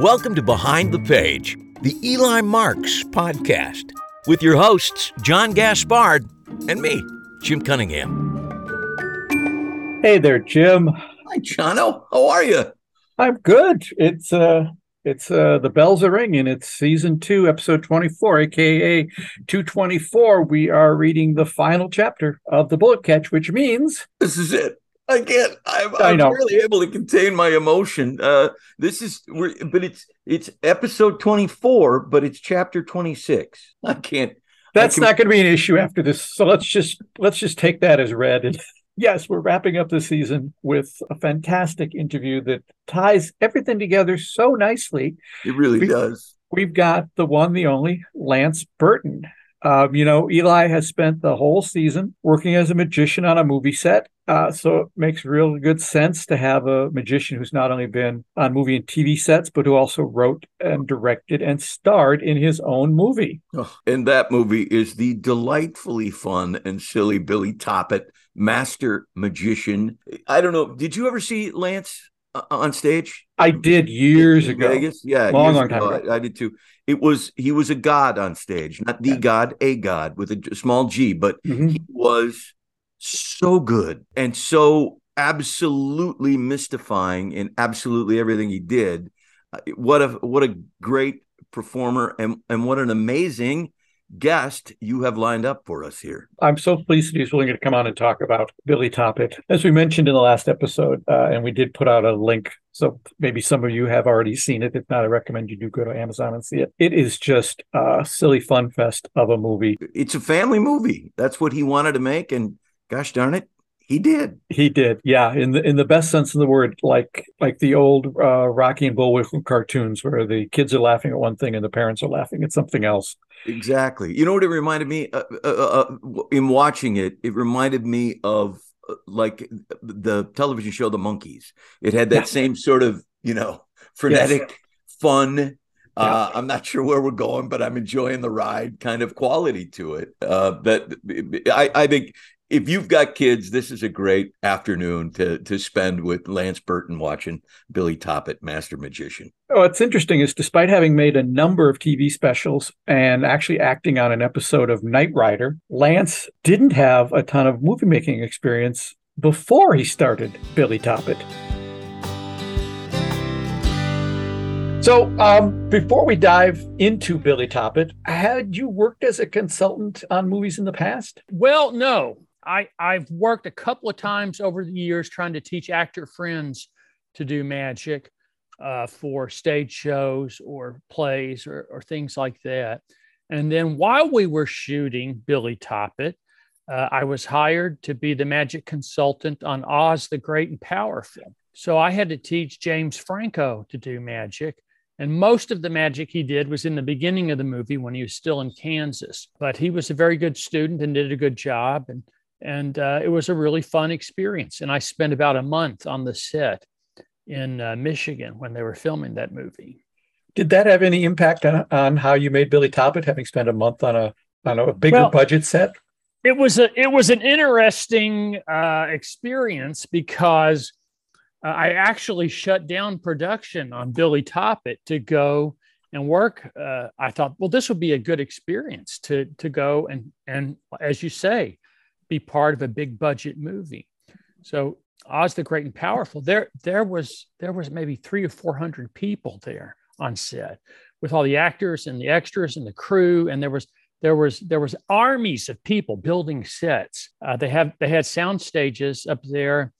Welcome to Behind the Page, the Eli Marks podcast, with your hosts, John Gaspard and me, Jim Cunningham. Hey there, Jim. Hi, Jono. How are you? I'm good. It's uh it's uh the bells are ringing. It's season two, episode 24, aka 224. We are reading the final chapter of the bullet catch, which means this is it. I can't. I'm, I'm really able to contain my emotion. Uh, this is, but it's it's episode 24, but it's chapter 26. I can't. That's I not going to be an issue after this. So let's just let's just take that as read. And yes, we're wrapping up the season with a fantastic interview that ties everything together so nicely. It really we, does. We've got the one, the only Lance Burton. Um, you know, Eli has spent the whole season working as a magician on a movie set. Uh, so it makes real good sense to have a magician who's not only been on movie and TV sets, but who also wrote and directed and starred in his own movie. Oh, and that movie is the delightfully fun and silly Billy Toppet, master magician. I don't know. Did you ever see Lance uh, on stage? I did years ago. Vegas? Yeah, long, long time ago. I, I, did too. It was he was a god on stage, not the yeah. god, a god with a small G, but mm-hmm. he was so good and so absolutely mystifying in absolutely everything he did. Uh, what a what a great performer and and what an amazing guest you have lined up for us here. I'm so pleased that he's willing to come on and talk about Billy Toppet. As we mentioned in the last episode, uh, and we did put out a link, so maybe some of you have already seen it. If not, I recommend you do go to Amazon and see it. It is just a silly fun fest of a movie. It's a family movie. That's what he wanted to make, and gosh darn it, he did. He did. Yeah, in the in the best sense of the word, like like the old uh, Rocky and Bullwinkle cartoons, where the kids are laughing at one thing and the parents are laughing at something else. Exactly. You know what it reminded me uh, uh, uh, uh in watching it? It reminded me of uh, like the television show The Monkees. It had that yeah. same sort of you know frenetic, yes. fun. Yeah. I'm not sure where we're going, but I'm enjoying the ride kind of quality to it. that I, I think if you've got kids, this is a great afternoon to to spend with Lance Burton watching Billy Toppet, Master Magician. Oh, what's interesting is despite having made a number of TV specials and actually acting on an episode of Knight Rider, Lance didn't have a ton of movie making experience before he started Billy Toppet. So, um, before we dive into Billy Toppet, had you worked as a consultant on movies in the past? Well, no. I, I've worked a couple of times over the years trying to teach actor friends to do magic uh, for stage shows or plays or, or, things like that. And then while we were shooting Billy Toppet, uh, I was hired to be the magic consultant on Oz the Great and Powerful. So I had to teach James Franco to do magic. And most of the magic he did was in the beginning of the movie when he was still in Kansas. But he was a very good student and did a good job. And and uh, it was a really fun experience. And I spent about a month on the set in uh, Michigan when they were filming that movie. Did that have any impact on, on how you made Billy Toppet, having spent a month on a on a bigger well, budget set? It was a it was an interesting uh, experience because uh, I actually shut down production on Billy Toppet to go and work. Uh, I thought, well, this would be a good experience to to go and and as you say, be part of a big budget movie. So Oz the Great and Powerful, there there was there was maybe three or four hundred people there on set with all the actors and the extras and the crew, and there was there was there was armies of people building sets. Uh, they have they had sound stages up there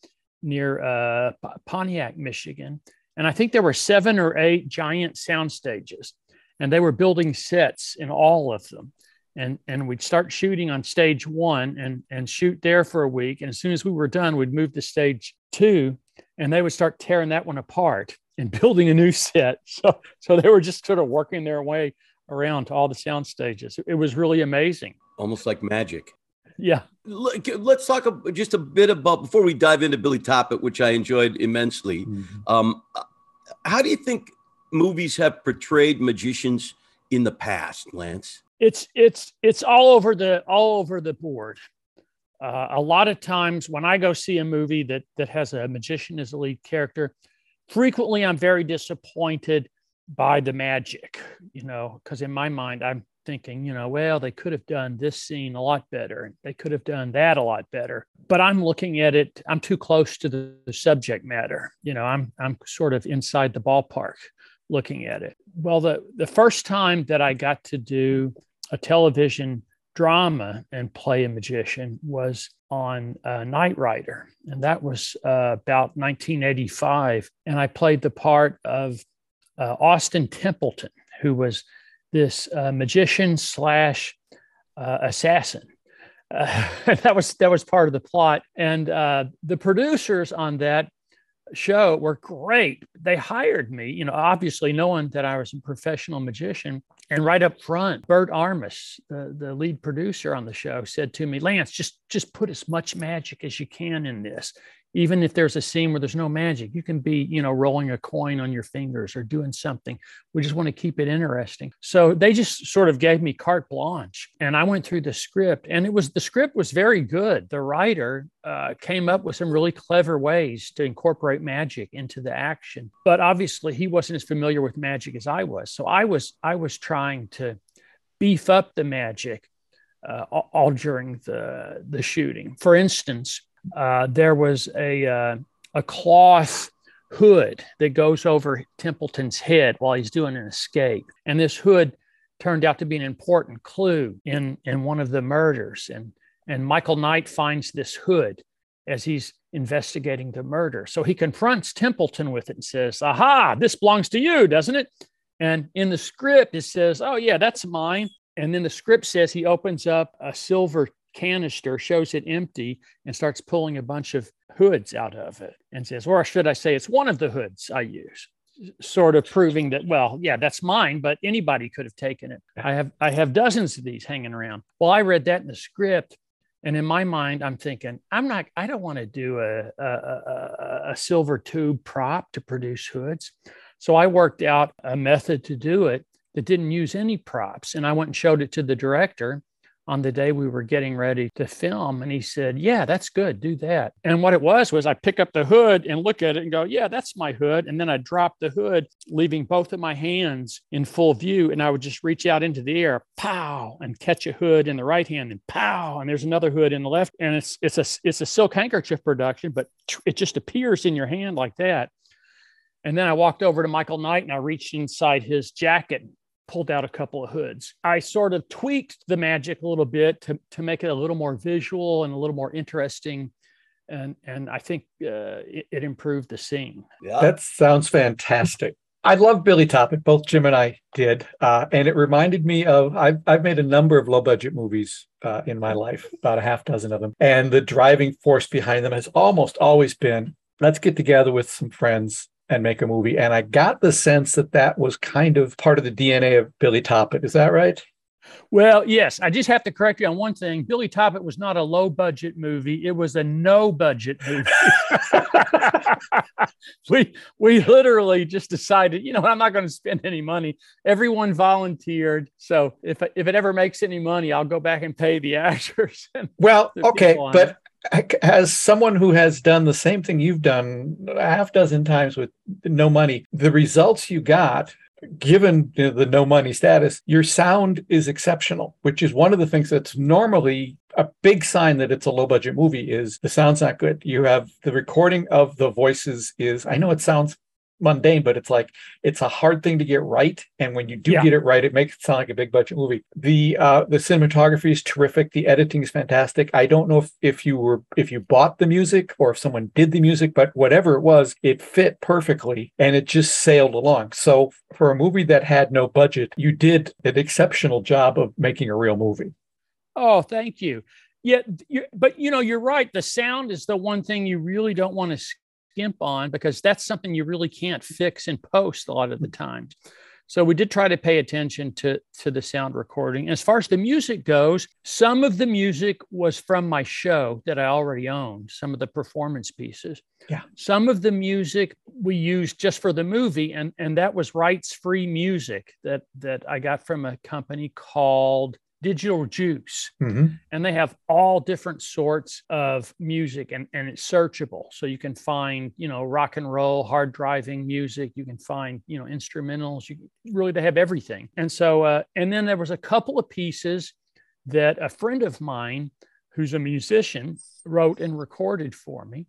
near uh, Pontiac, Michigan, and I think there were seven or eight giant sound stages, and they were building sets in all of them and and we'd start shooting on stage one and and shoot there for a week. And as soon as we were done we'd move to stage two and they would start tearing that one apart and building a new set. So so they were just sort of working their way around to all the sound stages. It was really amazing. Almost like magic. Yeah. Let's talk just a bit about before we dive into billy toppet which i enjoyed immensely mm-hmm. um, how do you think movies have portrayed magicians in the past lance it's it's it's all over the all over the board. Uh, a lot of times when I go see a movie that that has a magician as a lead character, frequently I'm very disappointed by the magic, you know, because in my mind, I'm thinking, you know, well, they could have done this scene a lot better. They could have done that a lot better. But I'm looking at it, I'm too close to the, the subject matter. You know, I'm I'm sort of inside the ballpark looking at it. Well, the the first time that I got to do a television drama and play a magician was on uh, Knight Rider, and that was uh, about 1985. And I played the part of uh, Austin Templeton, who was this uh, magician slash uh, assassin. Uh, that was that was part of the plot, and the producers on that show were great. They hired me, you know, obviously knowing that I was a professional magician. And right up front, Bert Armus, the, the lead producer on the show, said to me, Lance, just just put as much magic as you can in this even if there's a scene where there's no magic you can be you know rolling a coin on your fingers or doing something. We just want to keep it interesting. So they just sort of gave me carte blanche and i went through the script and it was the script was very good. The writer uh, came up with some really clever ways to incorporate magic into the action but obviously he wasn't as familiar with magic as i was. So i was i was trying to beef up the magic uh, all during the the shooting. For instance uh, there was a, uh, a cloth hood that goes over Templeton's head while he's doing an escape. And this hood turned out to be an important clue in, in one of the murders. And, and Michael Knight finds this hood as he's investigating the murder. So he confronts Templeton with it and says, Aha, this belongs to you, doesn't it? And in the script, it says, Oh, yeah, that's mine. And then the script says he opens up a silver canister, shows it empty, and starts pulling a bunch of hoods out of it and says, or should I say, it's one of the hoods I use sort of proving that well yeah that's mine but anybody could have taken it. I have i have dozens of these hanging around. Well i read that in the script and in my mind i'm thinking i'm not i don't want to do a, a, a, a silver tube prop to produce hoods. So i worked out a method to do it that didn't use any props. And i went and showed it to the director on the day we were getting ready to film. And he said, Yeah, that's good. Do that. And what it was was I pick up the hood and look at it and go, Yeah, that's my hood. And then I drop the hood, leaving both of my hands in full view. And I would just reach out into the air, pow, and catch a hood in the right hand and pow. And there's another hood in the left. And it's it's a it's a silk handkerchief production, but it just appears in your hand like that. And then I walked over to Michael Knight and I reached inside his jacket pulled out a couple of hoods. I sort of tweaked the magic a little bit to, to make it a little more visual and a little more interesting. And, and I think uh, it, it, improved the scene. Yeah. That sounds fantastic. I love Billy Toppet. Both Jim and I did. Uh, and it reminded me of I've, I've made a number of low budget movies uh, in my life, about a half dozen of them. And the driving force behind them has almost always been let's get together with some friends and make a movie. And I got the sense that that was kind of part of the DNA of Billy Toppet. Is that right? Well, yes. I just have to correct you on one thing. Billy Toppet was not a low budget movie. It was a no budget movie. we we literally just decided, you know, I'm not going to spend any money. Everyone volunteered. So if if it ever makes any money, I'll go back and pay the actors. well, okay, but as someone who has done the same thing you've done a half dozen times with no money, the results you got, given the no money status, your sound is exceptional, which is one of the things that's normally a big sign that it's a low budget movie is the sound's not good. You have the recording of the voices is I know it sounds mundane, but it's like it's a hard thing to get right. And when you do yeah. get it right, it makes it sound like a big budget movie. The uh, the cinematography is terrific. The editing is fantastic. I don't know if, if you were if you bought the music or if someone did the music, but whatever it was, it fit perfectly and it just sailed along. So for a movie that had no budget, you did an exceptional job of making a real movie. Oh, thank you. Yeah, but you know, you're right. The sound is the one thing you really don't want to skimp on because that's something you really can't fix in post a lot of the mm. times. So we did try to pay attention to, to the sound recording. As far as the music goes, some of the music was from my show that I already owned, some of the performance pieces. Yeah. Some of the music we used just for the movie, and, and that was rights free music that, that I got from a company called digital juice mm-hmm. and they have all different sorts of music and, and it's searchable. So you can find you know rock and roll hard driving music. You can find you know instrumentals. You really they have everything. And so uh, and then there was a couple of pieces that a friend of mine who's a musician wrote and recorded for me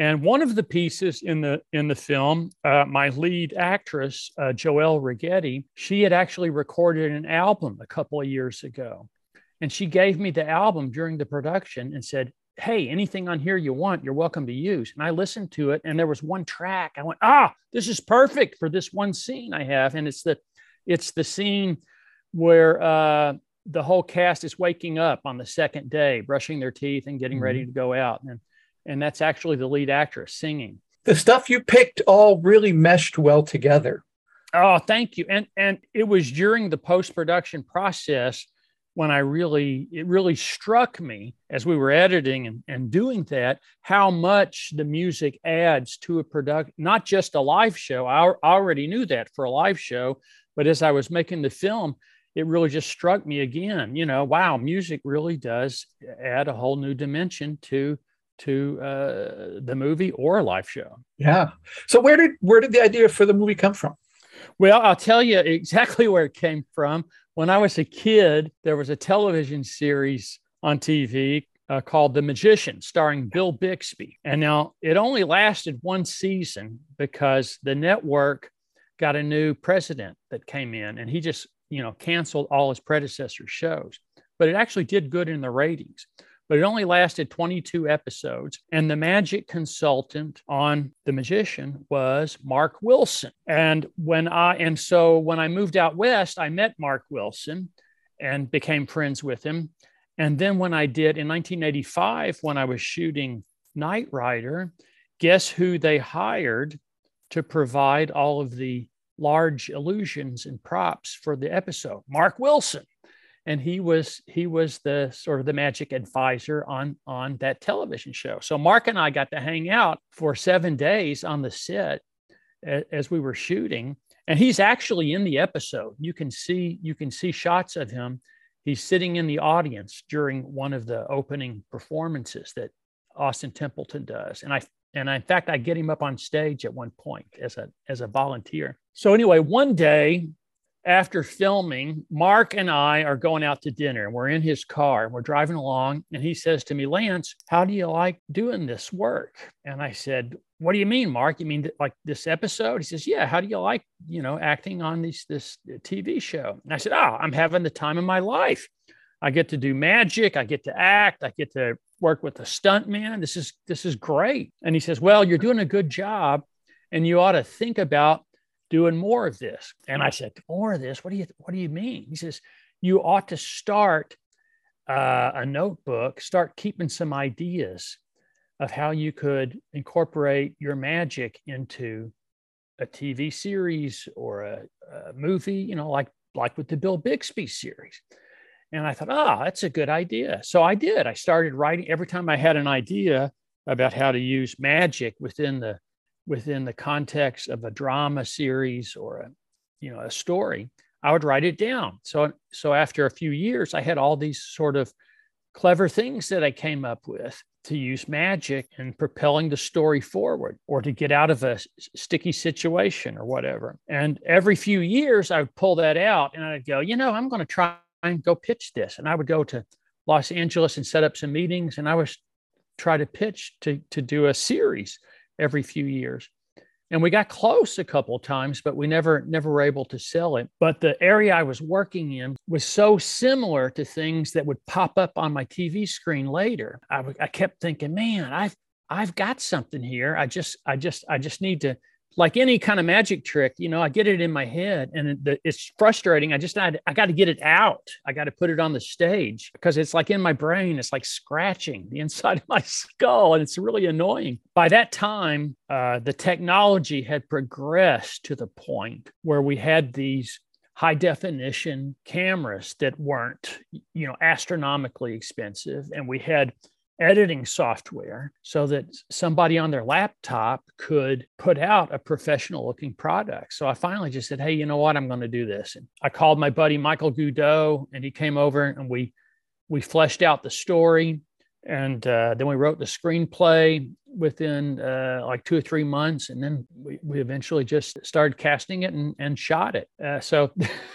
and one of the pieces in the in the film, uh, my lead actress, uh, Joelle Righetti, she had actually recorded an album a couple of years ago, and she gave me the album during the production and said, "Hey, anything on here you want, you're welcome to use." And I listened to it, and there was one track. I went, "Ah, this is perfect for this one scene I have," and it's the it's the scene where uh, the whole cast is waking up on the second day, brushing their teeth and getting mm-hmm. ready to go out, and and that's actually the lead actress singing. The stuff you picked all really meshed well together. Oh, thank you. And and it was during the post-production process when I really it really struck me as we were editing and, and doing that how much the music adds to a product, not just a live show. I already knew that for a live show, but as I was making the film, it really just struck me again. You know, wow, music really does add a whole new dimension to to uh, the movie or a live show. Yeah. So where did where did the idea for the movie come from? Well, I'll tell you exactly where it came from. When I was a kid, there was a television series on TV uh, called The Magician, starring Bill Bixby. And now it only lasted one season because the network got a new president that came in, and he just you know canceled all his predecessor shows. But it actually did good in the ratings but it only lasted 22 episodes. And the magic consultant on The Magician was Mark Wilson. And when I, and so when I moved out west, I met Mark Wilson and became friends with him. And then when I did in 1985, when I was shooting Knight Rider, guess who they hired to provide all of the large illusions and props for the episode? Mark Wilson and he was he was the sort of the magic advisor on on that television show. So mark and i got to hang out for seven days on the set as we were shooting. And he's actually in the episode. You can see you can see shots of him. He's sitting in the audience during one of the opening performances that austin templeton does. And i and in fact i get him up on stage at one point as a as a volunteer. So anyway one day after filming, Mark and I are going out to dinner and we're in his car and we're driving along. And he says to me, Lance, how do you like doing this work? And I said, What do you mean, Mark? You mean like this episode? He says, Yeah, how do you like, you know, acting on this, uh, this TV show? And I said, Oh, I'm having the time of my life. I get to do magic, I get to act, I get to work with a stunt man. This is this is great. And he says, Well, you're doing a good job and you ought to think about doing more of this. And I said, more of this? What do you what do you mean? He says, you ought to start uh, a notebook, start keeping some ideas of how you could incorporate your magic into a TV series or a, a movie, you know, like like with the Bill Bixby series. And I thought, ah, oh, that's a good idea. So I did. I started writing every time I had an idea about how to use magic within the within the context of a drama series or a you know a story i would write it down. So so after a few years i had all these sort of clever things that i came up with to use magic in propelling the story forward or to get out of a sticky situation or whatever. And every few years i would pull that out and i'd go you know i'm going to try and go pitch this. And i would go to los angeles and set up some meetings and i was try to pitch to to do a series every few years. And we got close a couple times, but we never never were able to sell it. But the area I was working in was so similar to things that would pop up on my TV screen later. I, I kept thinking, man, I've I've got something here. I just I just I just need to like any kind of magic trick, you know, I get it in my head and it's frustrating. I just, I, I got to get it out. I got to put it on the stage because it's like in my brain, it's like scratching the inside of my skull and it's really annoying. By that time, uh, the technology had progressed to the point where we had these high definition cameras that weren't, you know, astronomically expensive. And we had editing software so that somebody on their laptop could put out a professional looking product. So I finally just said, Hey, you know what? I'm going to do this. And I called my buddy Michael Goudeau and he came over and we we fleshed out the story and uh, then we wrote the screenplay within uh, like two or three months and then we, we eventually just started casting it and, and shot it uh, so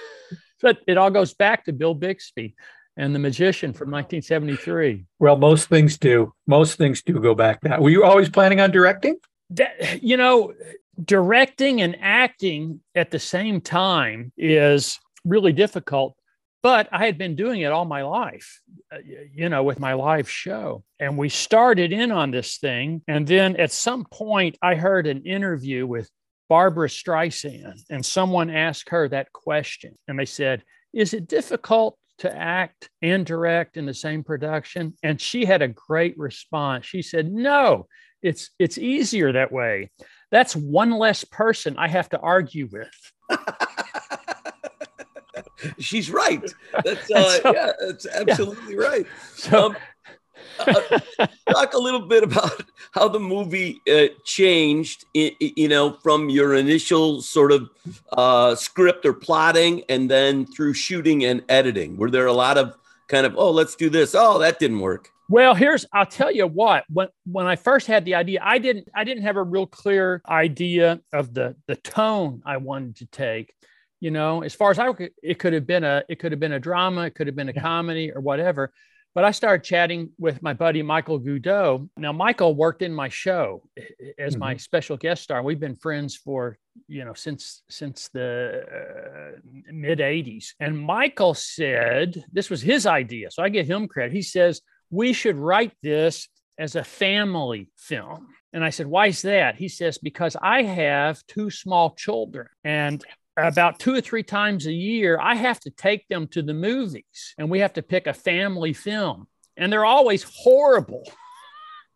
but it all goes back to bill bixby and the magician from 1973 well most things do most things do go back that were you always planning on directing that, you know directing and acting at the same time is really difficult but I had been doing it all my life, uh, you know, with my live show. And we started in on this thing. And then at some point, I heard an interview with Barbra Streisand, and someone asked her that question. And they said, Is it difficult to act and direct in the same production? And she had a great response. She said, No, it's, it's easier that way. That's one less person I have to argue with. she's right. That's uh, so, yeah, that's absolutely yeah. right. So, um, uh, talk a little bit about how the movie uh, changed, you know, from your initial sort of uh, script or plotting, and then through shooting and editing. Were there a lot of kind of, oh, let's do this. Oh, that didn't work. Well, here's I'll tell you what. When when I first had the idea, I didn't I didn't have a real clear idea of the the tone I wanted to take you know as far as i could, it could have been a it could have been a drama it could have been a comedy or whatever but i started chatting with my buddy michael Goudeau. now michael worked in my show as mm-hmm. my special guest star we've been friends for you know since since the uh, mid 80s and michael said this was his idea so i give him credit he says we should write this as a family film and I said, why is that? He says, because I have two small children and about two or three times a year, I have to take them to the movies and we have to pick a family film. And they're always horrible.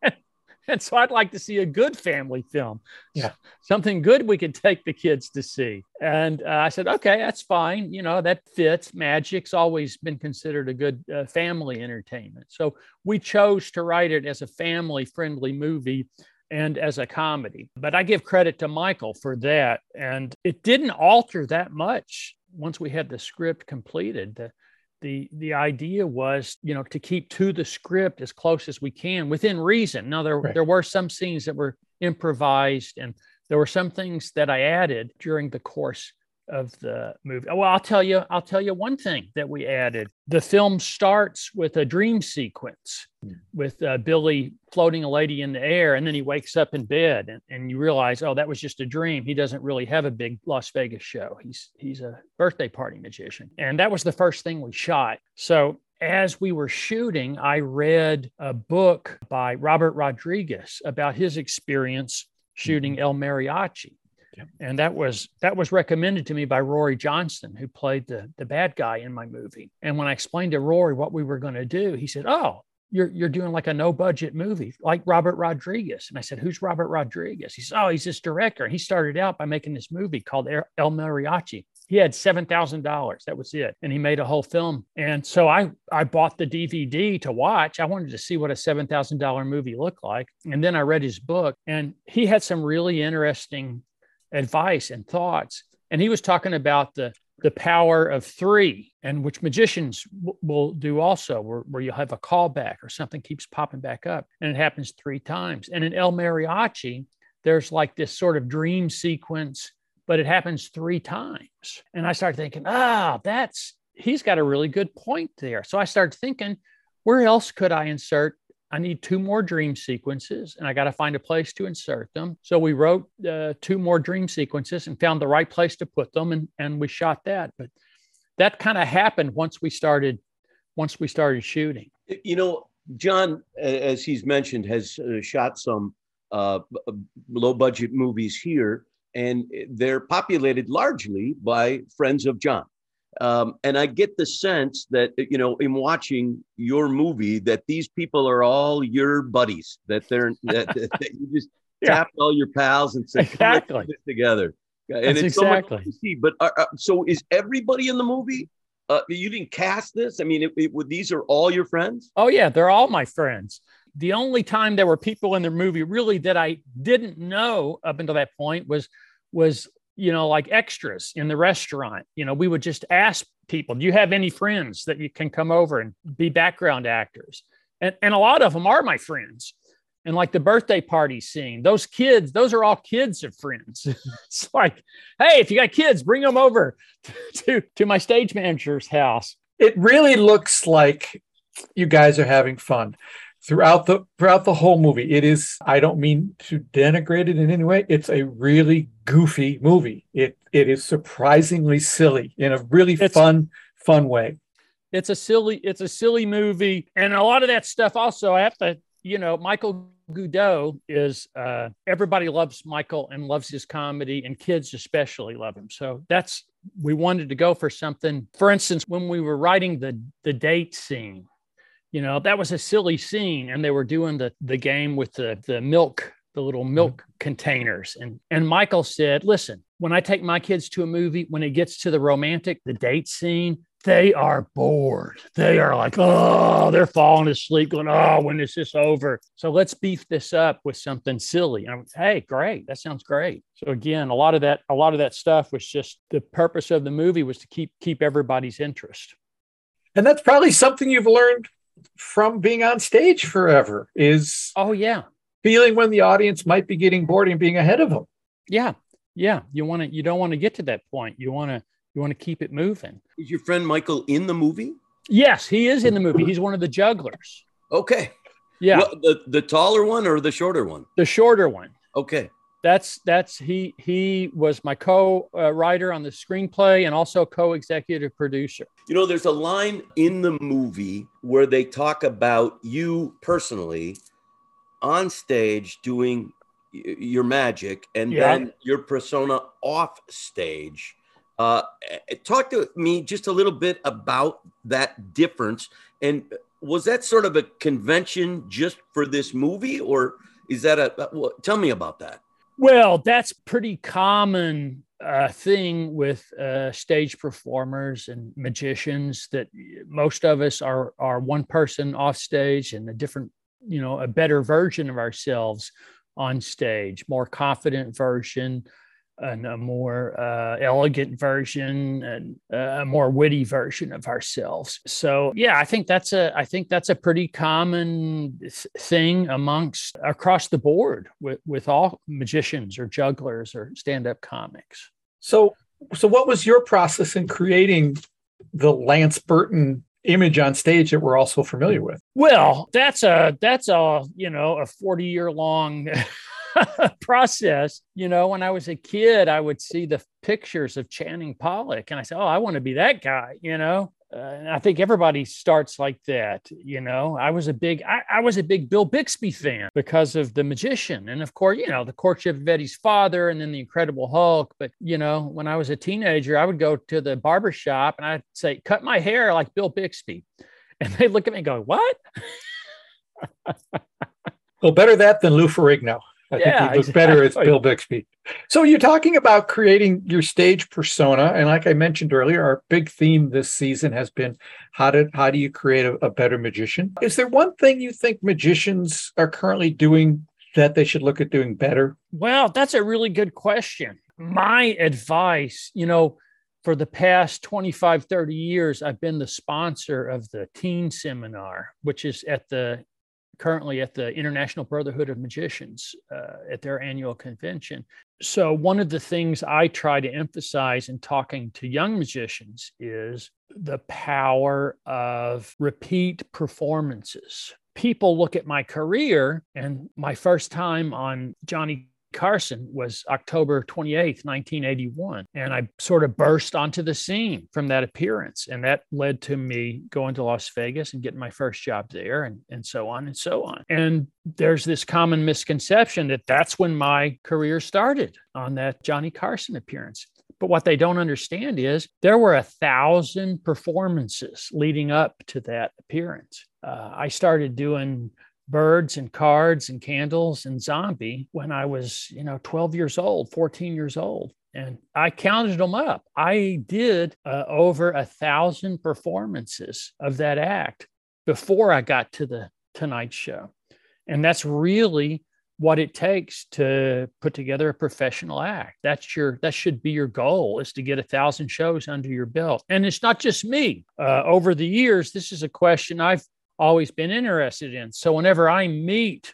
and so I'd like to see a good family film. Yeah. Something good we could take the kids to see. And uh, I said, okay, that's fine. You know, that fits. Magic's always been considered a good uh, family entertainment. So we chose to write it as a family friendly movie and as a comedy. But I give credit to Michael for that. And it didn't alter that much once we had the script completed. The, the, the idea was, you know, to keep to the script as close as we can within reason. Now, there, right. there were some scenes that were improvised and there were some things that I added during the course of the movie. Well, I'll tell you, I'll tell you one thing that we added. The film starts with a dream sequence mm. with uh, Billy floating a lady in the air, and then he wakes up in bed, and, and you realize, oh, that was just a dream. He doesn't really have a big Las Vegas show. He's he's a birthday party magician, and that was the first thing we shot. So as we were shooting, I read a book by Robert Rodriguez about his experience shooting mm-hmm. El Mariachi. And that was that was recommended to me by Rory Johnston, who played the the bad guy in my movie. And when I explained to Rory what we were going to do, he said, "Oh, you're you're doing like a no budget movie like Robert Rodriguez." And I said, "Who's Robert Rodriguez?" He said, "Oh, he's this director. He started out by making this movie called El Mariachi." He had seven thousand dollars. That was it, and he made a whole film. And so I I bought the DVD to watch. I wanted to see what a seven thousand dollar movie looked like, and then I read his book, and he had some really interesting advice and thoughts. And he was talking about the the power of three, and which magicians w- will do also, where, where you'll have a callback or something keeps popping back up, and it happens three times. And in El Mariachi, there's like this sort of dream sequence, but it happens three times. And I started thinking, ah, that's he's got a really good point there. So I started thinking, where else could I insert I need two more dream sequences and I got to find a place to insert them. So we wrote uh, two more dream sequences and found the right place to put them and, and we shot that. But that kind of happened once we started once we started shooting. You know, John, as he's mentioned, has uh, shot some uh, low budget movies here, and they're populated largely by friends of John. Um, and I get the sense that, you know, in watching your movie, that these people are all your buddies, that they're, that, that you just yeah. tap all your pals and say, exactly. together. And That's it's exactly. so much to see. But uh, uh, so is everybody in the movie? Uh, you didn't cast this? I mean, it, it, these are all your friends? Oh, yeah. They're all my friends the only time there were people in the movie really that I didn't know up until that point was was you know like extras in the restaurant. You know, we would just ask people, "Do you have any friends that you can come over and be background actors?" And and a lot of them are my friends. And like the birthday party scene, those kids, those are all kids of friends. it's like, hey, if you got kids, bring them over to, to my stage manager's house. It really looks like you guys are having fun throughout the throughout the whole movie. It is i don't mean to denigrate it in any way. It's a really goofy movie. It it is surprisingly silly in a really it's, fun fun way. It's a silly it's a silly movie. And a lot of that stuff also i have to you know michael Goudeau is uh, everybody loves michael and loves his comedy and kids especially love him. So that's we wanted to go for something. For instance when we were writing the the date scene you know that was a silly scene and they were doing the the game with the the milk the little mm-hmm. milk mm-hmm. containers and and michael said listen when i take my kids to a movie when it gets to the romantic the date scene they are bored. They are like oh they're falling asleep going oh when is this over? So let's beef this up with something silly. And I'm, hey great. That sounds great. So again a lot of that a lot of that stuff was just the purpose of the movie was to keep keep everybody's interest. And that's probably something you've learned from being on stage forever is oh yeah. feeling when the audience might be getting bored and being ahead of them yeah. Yeah. You want to you don't want to get to that point. You want to you want to keep it moving. Is your friend michael in the movie? Yes he is in the movie. He's one of the jugglers. Okay. Yeah. Well, the the taller one or the shorter one? The shorter one. Okay that's that's he he was my co-writer on the screenplay and also co-executive producer. You know there's a line in the movie where they talk about you personally on stage doing your magic and yeah. then your persona off stage. Uh, talk to me just a little bit about that difference. And was that sort of a convention just for this movie or is that a well, tell me about that well, that's pretty common uh, thing with uh, stage performers and magicians that most of us are are one person off stage and a different, you know, a better version of ourselves on stage, more confident version, and a more uh, elegant version and uh, a more witty version of ourselves. So yeah, I think that's a I think that's a pretty common thing amongst across the board with with all magicians or jugglers or stand up comics. So so what was your process in creating the Lance Burton image on stage that we're also familiar with? Well, that's a that's a you know a 40 year long process. You know, when I was a kid, I would see the pictures of Channing Pollock and I said, Oh, I want to be that guy, you know? Uh, I think everybody starts like that. You know, I was a big, I, I, was a big Bill Bixby fan because of The Magician, and of course, you know, the courtship of Eddie's father, and then the Incredible Hulk. But you know, when I was a teenager, I would go to the barber shop and I'd say, "Cut my hair like Bill Bixby," and they'd look at me and go, "What?" well, better that than Lou Ferrigno. I yeah, think he looks better as Bill Bixby. So you're talking about creating your stage persona, and like I mentioned earlier, our big theme this season has been how do how do you create a, a better magician? Is there one thing you think magicians are currently doing that they should look at doing better? Well, that's a really good question. My advice, you know, for the past 25 30 years i've been the sponsor of the teen seminar which is at the currently at the International Brotherhood of Magicians uh, at their annual convention. So, one of the things I try to emphasize in talking to young magicians is the power of repeat performances. People look at my career and my first time on Johnny Carson was October 28th, 1981. And I sort of burst onto the scene from that appearance. And that led to me going to Las Vegas and getting my first job there and, and so on and so on. And there's this common misconception that that's when my career started on that Johnny Carson appearance. But what they don't understand is there were a thousand performances leading up to that appearance. Uh, I started doing birds and cards and candles and zombie when I was, you know, 12 years old, 14 years old. And I counted them up. I did uh, over a thousand performances of that act before I got to the Tonight Show. And that's really what it takes to put together a professional act. That's your that should be your goal is to get a thousand shows under your belt. And it's not just me. Uh, over the years, this is a question I've always been interested in. So whenever I meet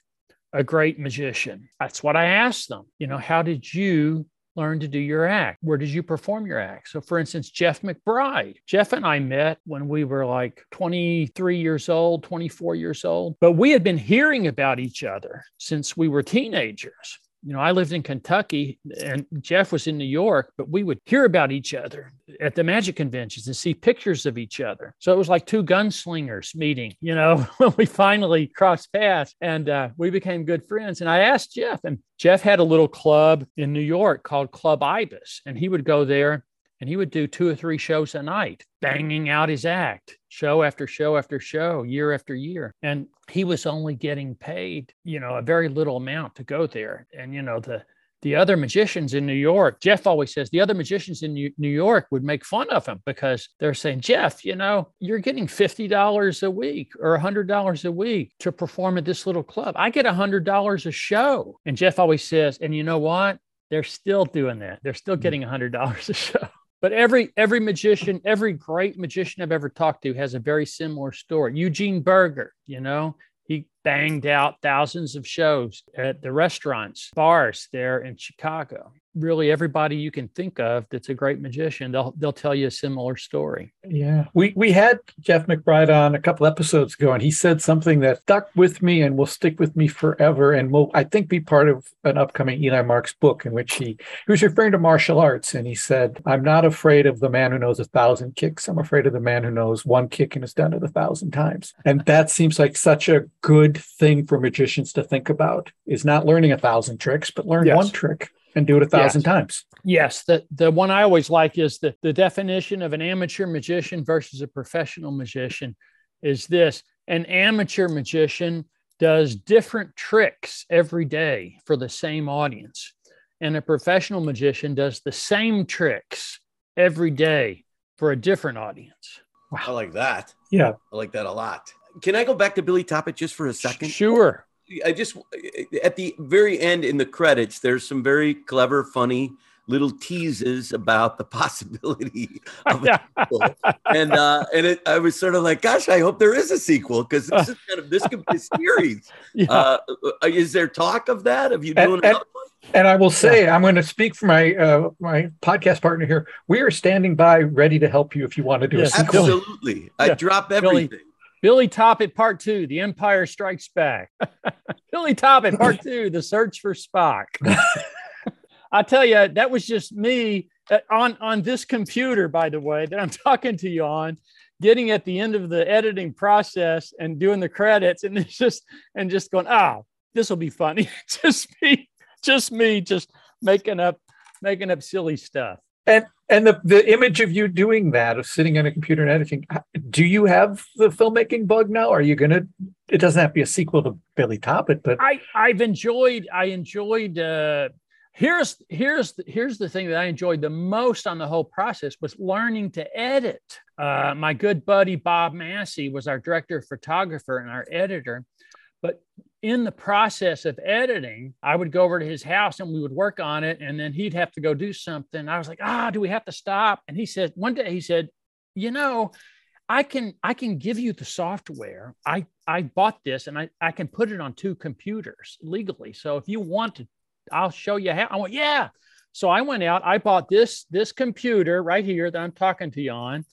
a great magician, that's what I ask them. You know, how did you learn to do your act? Where did you perform your act? So, for instance, Jeff McBride. Jeff and I met when we were like 23 years old, 24 years old, but we had been hearing about each other since we were teenagers you know, I lived in Kentucky and Jeff was in New York, but we would hear about each other at the magic conventions and see pictures of each other. So it was like two gunslingers meeting, you know, when we finally crossed paths and uh, we became good friends. And I asked Jeff, and Jeff had a little club in New York called Club Ibis, and he would go there and he would do two or three shows a night, banging out his act, show after show after show, year after year. And he was only getting paid, you know, a very little amount to go there. And, you know, the, the other magicians in New York, Jeff always says the other magicians in New York would make fun of him because they're saying, Jeff, you know, you're getting $50 a week or $100 a week to perform at this little club. I get $100 a show. And Jeff always says, and you know what? They're still doing that. They're still mm-hmm. getting $100 a show. But every every magician, every great magician I've ever talked to has a very similar story. Eugene Burger, you know, he banged out thousands of shows at the restaurants, bars there in Chicago. Really everybody you can think of that's a great magician they'll they'll tell you a similar story. Yeah. We we had jeff mcbride on a couple episodes ago and he said something that stuck with me and will stick with me forever and will i think be part of an upcoming eli marks book in which he he was referring to martial arts and he said i'm not afraid of the man who knows a thousand kicks. I'm afraid of the man who knows one kick and has done it a thousand times. And that seems like such a good thing for magicians to think about is not learning a thousand tricks but learn yes. one trick and do it a thousand yes. times. Yes. The, the one I always like is the, the definition of an amateur magician versus a professional magician is this an amateur magician does different tricks every day for the same audience, and a professional magician does the same tricks every day for a different audience. Wow. I like that. Yeah. I like that a lot. Can I go back to Billy Toppet just for a second? Sure. I just at the very end in the credits, there's some very clever, funny little teases about the possibility of a sequel. and uh, and it, I was sort of like, gosh, I hope there is a sequel because this is kind of this could be a series. Yeah. Uh, is there talk of that? Of you doing and, and, and I will say. I'm going to speak for my uh, my podcast partner here. We are standing by, ready to help you if you want to do yes, a sequel. Absolutely, I drop everything. Billy, Billy Toppet Part Two: The Empire Strikes Back. Billy Toppet Part Two: The Search for Spock. I tell you, that was just me uh, on on this computer, by the way, that I'm talking to you on, getting at the end of the editing process and doing the credits, and it's just and just going, oh, this will be funny. just me, just me, just making up making up silly stuff. And and the, the image of you doing that, of sitting on a computer and editing, do you have the filmmaking bug now? Are you gonna? It doesn't have to be a sequel to Billy Toppet, but I I've enjoyed I enjoyed. uh Here's here's here's the thing that I enjoyed the most on the whole process was learning to edit. Uh, my good buddy Bob Massey was our director of photographer and our editor, but in the process of editing, I would go over to his house and we would work on it. And then he'd have to go do something. I was like, ah, do we have to stop? And he said, one day he said, you know, I can I can give you the software. I I bought this and I, I can put it on two computers legally. So if you want to, I'll show you how. I went, yeah. So I went out, I bought this this computer right here that I'm talking to you on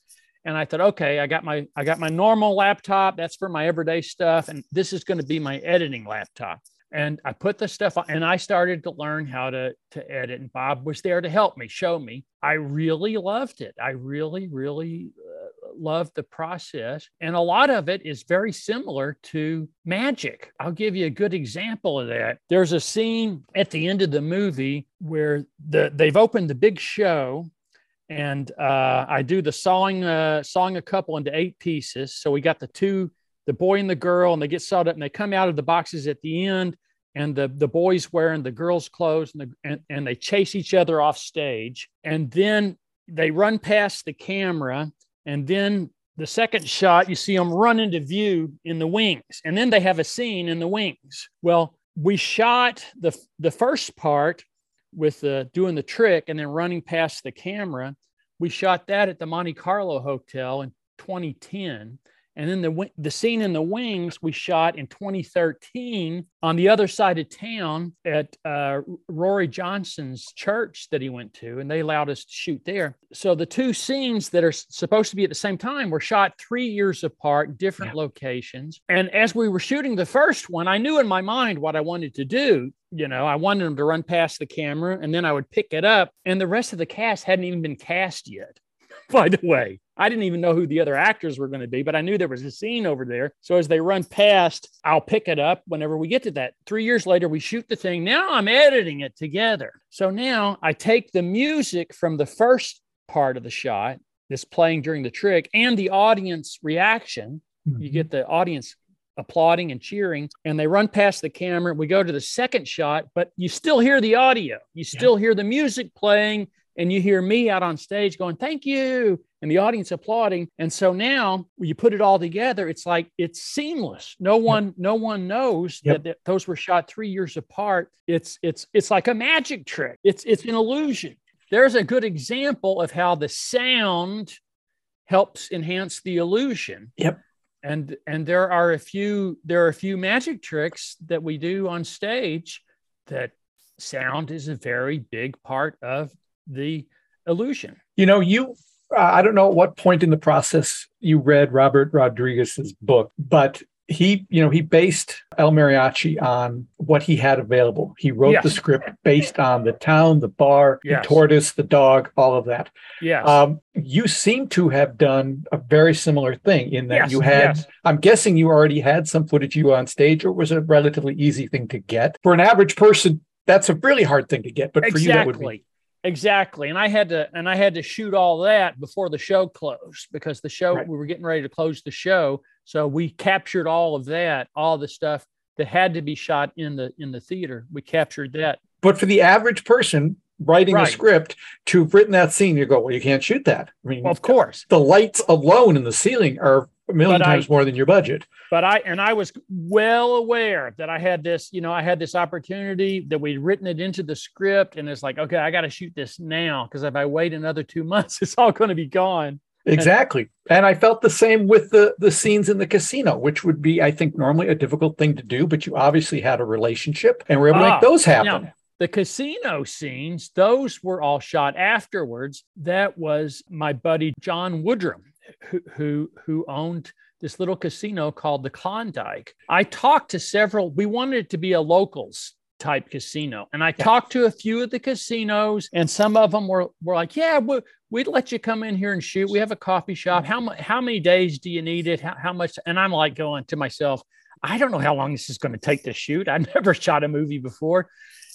and I thought, okay, I got my I got my normal laptop. That's for my everyday stuff, and this is going to be my editing laptop. And I put the stuff on, and I started to learn how to to edit. And Bob was there to help me, show me. I really loved it. I really, really uh, loved the process, and a lot of it is very similar to magic. I'll give you a good example of that. There's a scene at the end of the movie where the they've opened the big show and uh, I do the sawing uh, sawing a couple into eight pieces. So we got the two, the boy and the girl, and they get sawed up, and they come out of the boxes at the end, and the the boys wearing the girls' clothes, and, the, and, and they chase each other off stage, and then they run past the camera, and then the second shot, you see them run into view in the wings, and then they have a scene in the wings. Well, we shot the the first part with the doing the trick and then running past the camera. We shot that at the Monte Carlo Hotel in 2010. And then the the scene in the wings we shot in 2013 on the other side of town at uh, Rory Johnson's church that he went to, and they allowed us to shoot there. So the two scenes that are supposed to be at the same time were shot three years apart, different yeah. locations. And as we were shooting the first one, I knew in my mind what I wanted to do. You know, I wanted them to run past the camera, and then I would pick it up, and the rest of the cast hadn't even been cast yet. By the way, I didn't even know who the other actors were going to be, but I knew there was a scene over there. So as they run past, I'll pick it up whenever we get to that. Three years later, we shoot the thing. Now I'm editing it together. So now I take the music from the first part of the shot that's playing during the trick and the audience reaction. Mm-hmm. You get the audience applauding and cheering and they run past the camera we go to the second shot but you still hear the audio you still yeah. hear the music playing and you hear me out on stage going thank you and the audience applauding. And so now when you put it all together, it's like it's seamless. No one, yep. no one knows yep. that, that, those were shot three years apart. It's it's it's like a magic trick. It's it's an illusion. There's a good example of how the sound helps enhance the illusion. Yep. And and there are a few there are a few magic tricks that we do on stage that sound is a very big part of the illusion. You know, you I don't know at what point in the process you read Robert Rodriguez's book, but he, you know, he based El Mariachi on what he had available. He wrote yes. the script based on the town, the bar, yes. the tortoise, the dog, all of that. Yeah. Um, you seem to have done a very similar thing in that yes. you had. I'm guessing you already had some footage you on stage, or it was a relatively easy thing to get for an average person. That's a really hard thing to get, but exactly. for you, that would be Exactly. And I had to and I had to shoot all that before the show closed because the show right. we were getting ready to close the show. So we captured all of that, all the stuff that had to be shot in the in the theater. We captured that. But for the average person writing right. a script to have written that scene, you go, well, you can't shoot that. I mean, well, of course, the lights alone in the ceiling are a million but times I, more than your budget. But I and I was well aware that I had this, you know, I had this opportunity that we'd written it into the script, and it's like, okay, I got to shoot this now because if I wait another two months, it's all going to be gone. Exactly. And I felt the same with the the scenes in the casino, which would be, I think, normally a difficult thing to do, but you obviously had a relationship and were able to make ah, those happen. the casino scenes, those were all shot afterwards. That was my buddy John Woodrum who, who, who owned this little casino called the Klondike. I talked to several, we wanted it to be a locals type casino. And I yeah. talked to a few of the casinos, and some of them were, were like, Yeah, we, would let you come in here and shoot. We have a coffee shop. How, how many days do you need it? How, how much? And I'm like going to myself, I don't know how long this is going to take to shoot. I've never shot a movie before.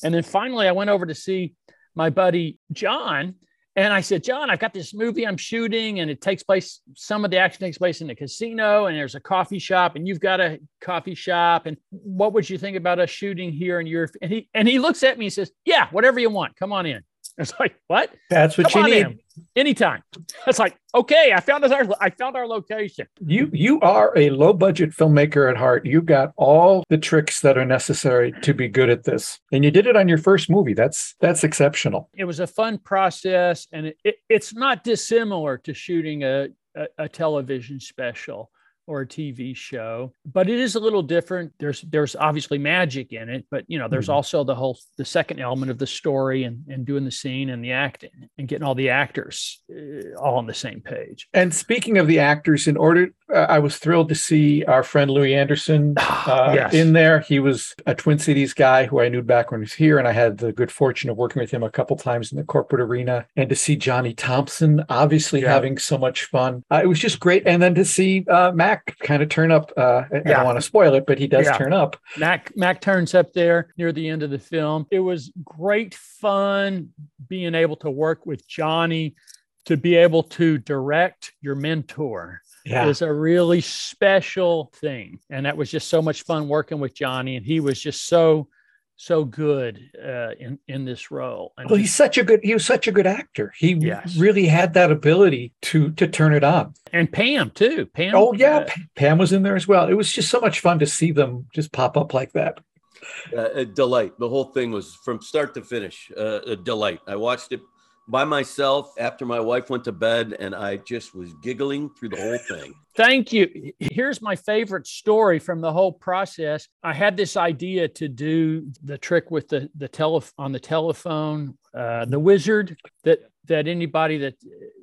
And then finally, I went over to see my buddy John, and I said, John, I've got this movie I'm shooting, and it takes place, some of the action takes place in the casino, and there's a coffee shop, and you've got a coffee shop. And what would you think about us shooting here in your and he and he looks at me and says, Yeah, whatever you want. Come on in. It's like, what? That's what Come you need. In. Anytime. It's like, okay, I found our I found our location. You you are a low budget filmmaker at heart. You got all the tricks that are necessary to be good at this. And you did it on your first movie. That's that's exceptional. It was a fun process and it, it, it's not dissimilar to shooting a, a, a television special or a TV show, but it is a little different. There's there's obviously magic in it, but you know there's mm-hmm. also the whole the second element of the story and and doing the scene and the acting and getting all the actors uh, all on the same page. And speaking of the actors, in order, I was thrilled to see our friend Louie Anderson uh, yes. in there. He was a Twin Cities guy who I knew back when he was here, and I had the good fortune of working with him a couple times in the corporate arena. And to see Johnny Thompson, obviously yeah. having so much fun, uh, it was just great. And then to see uh, Mac kind of turn up. Uh, I don't want to spoil it, but he does yeah. turn up. Mac Mac turns up there near the end of the film. It was great fun being able to work with Johnny to be able to direct your mentor. Yeah. is a really special thing. And that was just so much fun working with Johnny. And he was just so so good uh, in in this role. And well, he's such a good he was such a good actor. He yes. really had that ability to to turn it on. And Pam too. Pam. Oh yeah, uh, Pam was in there as well. It was just so much fun to see them just pop up like that. Uh, a delight. The whole thing was from start to finish uh, a delight. I watched it by myself after my wife went to bed and I just was giggling through the whole thing. Thank you. Here's my favorite story from the whole process. I had this idea to do the trick with the the tele on the telephone, uh, the wizard that that anybody that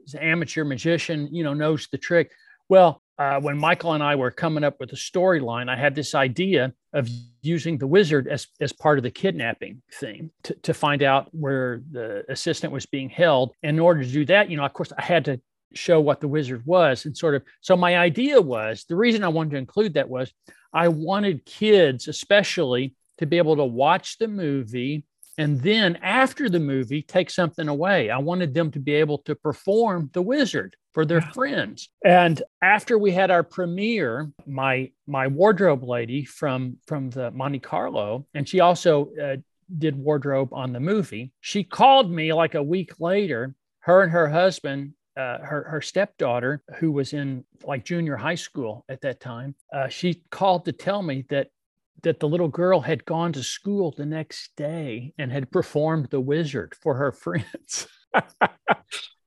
is an amateur magician, you know, knows the trick. Well, uh, when Michael and I were coming up with the storyline, I had this idea of using the wizard as, as part of the kidnapping thing to, to find out where the assistant was being held. In order to do that, you know, of course, I had to show what the wizard was and sort of. So my idea was the reason I wanted to include that was I wanted kids, especially, to be able to watch the movie and then after the movie take something away. I wanted them to be able to perform the wizard for their friends. And after we had our premiere my my wardrobe lady from from the monte carlo and she also uh, did wardrobe on the movie she called me like a week later her and her husband uh, her her stepdaughter, who was in like junior high school at that time, uh, she called to tell me that that the little girl had gone to school the next day and had performed the wizard for her friends.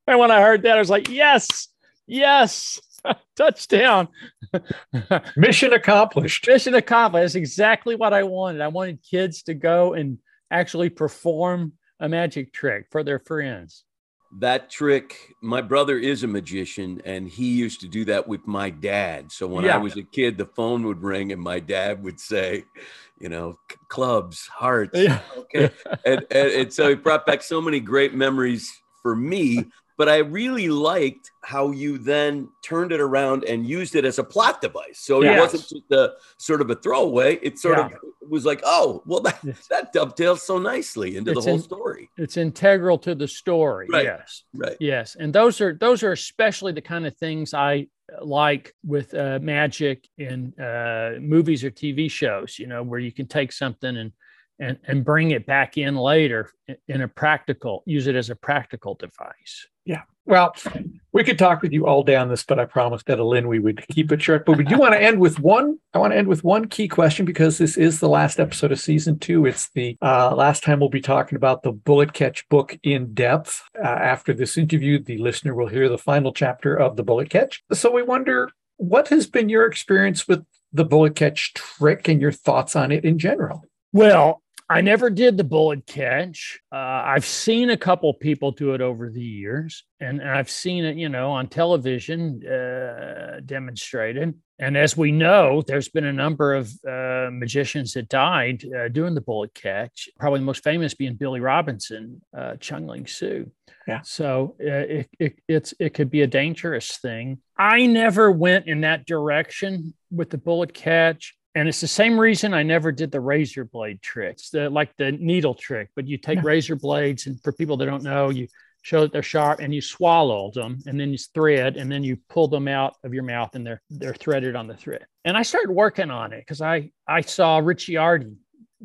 and when I heard that, I was like, yes, yes, touchdown. Mission accomplished. Mission accomplished. That's exactly what I wanted. I wanted kids to go and actually perform a magic trick for their friends that trick my brother is a magician and he used to do that with my dad so when yeah. i was a kid the phone would ring and my dad would say you know clubs hearts yeah. okay and, and, and so he brought back so many great memories for me but I really liked how you then turned it around and used it as a plot device. So yes. it wasn't just a sort of a throwaway. It sort yeah. of was like, oh, well, that, that dovetails so nicely into it's the whole in, story. It's integral to the story. Right. Yes. Right. Yes. And those are those are especially the kind of things I like with uh, magic in uh, movies or TV shows. You know, where you can take something and and and bring it back in later in a practical use it as a practical device. Yeah. Well we could talk with you all day on this but i promised that lynn we would keep it short. But we do want to end with one i want to end with one key question because this is the last episode of season two. It's the uh, last time we'll be talking about the bullet catch book in depth. Uh, after this interview the listener will hear the final chapter of the bullet catch. So we wonder what has been your experience with the bullet catch trick and your thoughts on it in general? Well I never did the bullet catch. Uh, I've seen a couple people do it over the years, and, and I've seen it, you know, on television uh, demonstrated. And as we know, there's been a number of uh, magicians that died uh, doing the bullet catch. Probably the most famous being Billy Robinson, uh, Chung Ling Soo. Yeah. So uh, it, it it's it could be a dangerous thing. I never went in that direction with the bullet catch. And it's the same reason I never did the razor blade trick. It's the, like the needle trick, but you take razor blades, and for people that don't know, you show that they're sharp and you swallow them and then you thread and then you pull them out of your mouth and they're they're threaded on the thread. And I started working on it because I I saw Ricciardi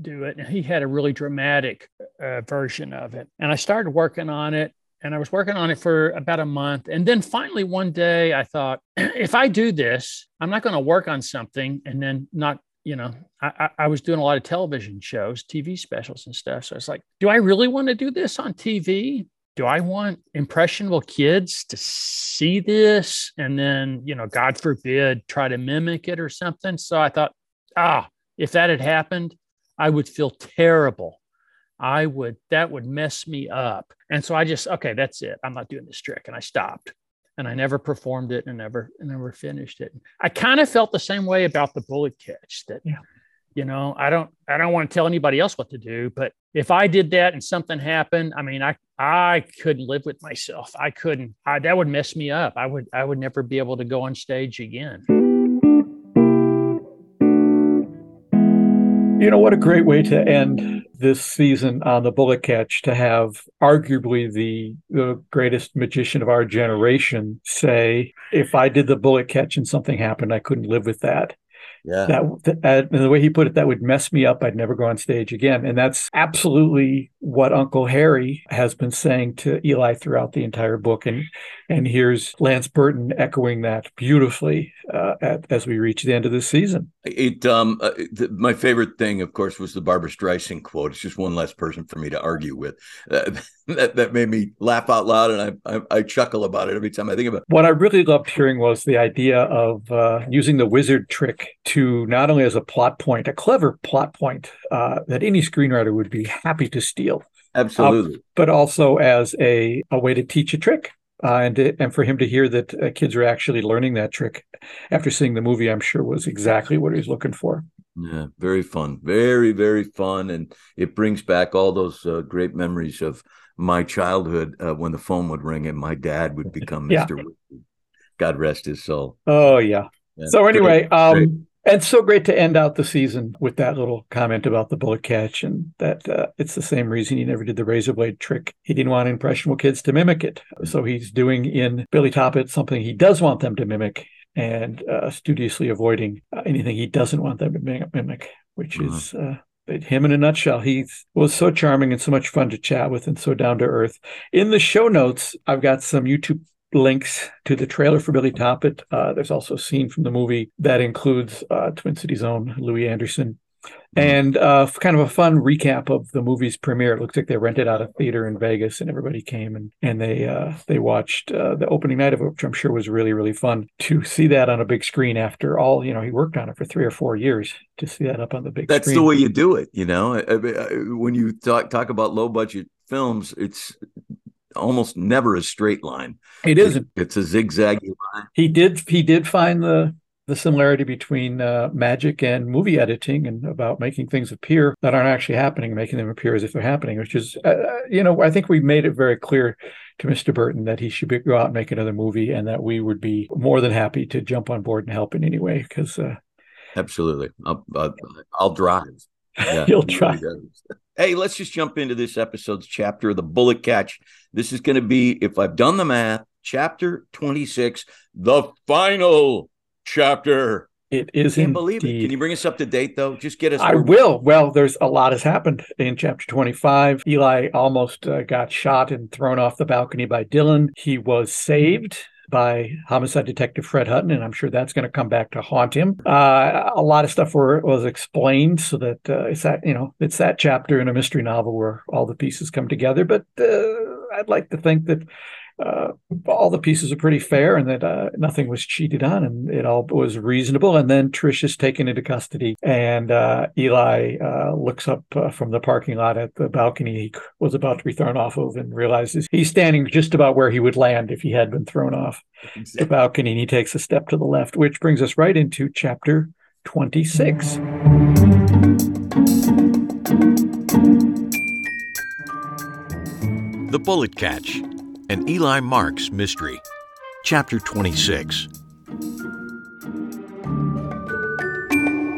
do it and he had a really dramatic uh, version of it. And I started working on it and I was working on it for about a month. And then finally, one day, I thought, if I do this, I'm not going to work on something and then not, you know, I, I, was doing a lot of television shows, TV specials and stuff. So I was like, do I really want to do this on TV? Do I want impressionable kids to see this and then, you know, God forbid, try to mimic it or something? So I thought, ah, if that had happened, I would feel terrible I would, that would mess me up. And so I just, okay, that's it. I'm not doing this trick. And I stopped and I never performed it and never, and never finished it. I kind of felt the same way about the bullet catch that, yeah. you know, I don't, I don't want to tell anybody else what to do, but if I did that and something happened, I mean, I, I couldn't live with myself. I couldn't, I, that would mess me up. I would, I would never be able to go on stage again. You know, what a great way to end this season on the bullet catch to have arguably the, the greatest magician of our generation say, if I did the bullet catch and something happened, I couldn't live with that. Yeah. That, and the way he put it, that would mess me up. I'd never go on stage again. And that's absolutely what Uncle Harry has been saying to Eli throughout the entire book. And and here's Lance Burton echoing that beautifully uh, at, as we reach the end of this season. It um uh, the, my favorite thing, of course, was the Barbra Streisand quote. It's just one less person for me to argue with. Uh, that that made me laugh out loud, and I, I, I chuckle about it every time I think about it. What I really loved hearing was the idea of uh, using the wizard trick to not only as a plot point, a clever plot point uh, that any screenwriter would be happy to steal, Absolutely. uh, but also as a a way to teach a trick. Uh, and to, and for him to hear that uh, kids are actually learning that trick after seeing the movie, I'm sure was exactly what he was looking for. Yeah, very fun, very very fun, and it brings back all those uh, great memories of my childhood uh, when the phone would ring and my dad would become Yeah. Mister. God rest his soul. Oh yeah. Yeah, So anyway, great, um, great. And so great to end out the season with that little comment about the bullet catch, and that uh, it's the same reason he never did the razor blade trick. He didn't want impressionable kids to mimic it, so he's doing in Billy Toppet something he does want them to mimic, and uh, studiously avoiding uh, anything he doesn't want them to mimic, which Mhm. is. Uh, him in a nutshell. He was so charming and so much fun to chat with and so down to earth. In the show notes, I've got some YouTube links to the trailer for Billy Toppet. Uh, there's also a scene from the movie that includes uh, Twin Cities' own Louie Anderson. And uh, kind of a fun recap of the movie's premiere. It looks like they rented out a theater in Vegas, and everybody came and and they uh, they watched uh, the opening night of it, which I'm sure was really really fun to see that on a big screen. After all, you know, he worked on it for three or four years to see that up on the big screen That's screen. the way you do it. You know, I- I- I- when you talk talk about low budget films, it's almost never a straight line. it isn't. It's a zigzaggy line. he did he did find the the similarity between uh, magic and movie editing and about making things appear that aren't actually happening making them appear as if they're happening which is uh, you know i think we made it very clear to mr burton that he should be, go out and make another movie and that we would be more than happy to jump on board and help in any way because uh, Absolutely. I'll, I'll, I'll drive. Yeah, You'll try. Hey, let's just jump into this episode's chapter of the bullet catch. This is going to be, if I've done the math, chapter 26, the final chapter. it is Can't believe it. indeed- Can you bring us up to date, though? Just get us. I where- will. Well, there's a lot has happened in chapter 25. Eli almost uh, got shot and thrown off the balcony by Dylan. He was saved by homicide detective Fred Hutton, and I'm sure that's going to come back to haunt him. Uh, a lot of stuff were, was explained so that uh, it's that you know it's that chapter in a mystery novel where all the pieces come together. But uh, I'd like to think that uh, all the pieces are pretty fair and that uh, nothing was cheated on and it all was reasonable. And then Trish is taken into custody and uh, Eli uh, looks up uh, from the parking lot at the balcony he was about to be thrown off of and realizes he's standing just about where he would land if he had been thrown off the balcony and he takes a step to the left, which brings us right into chapter 26. The Bullet Catch, an Eli Marks mystery. Chapter 26.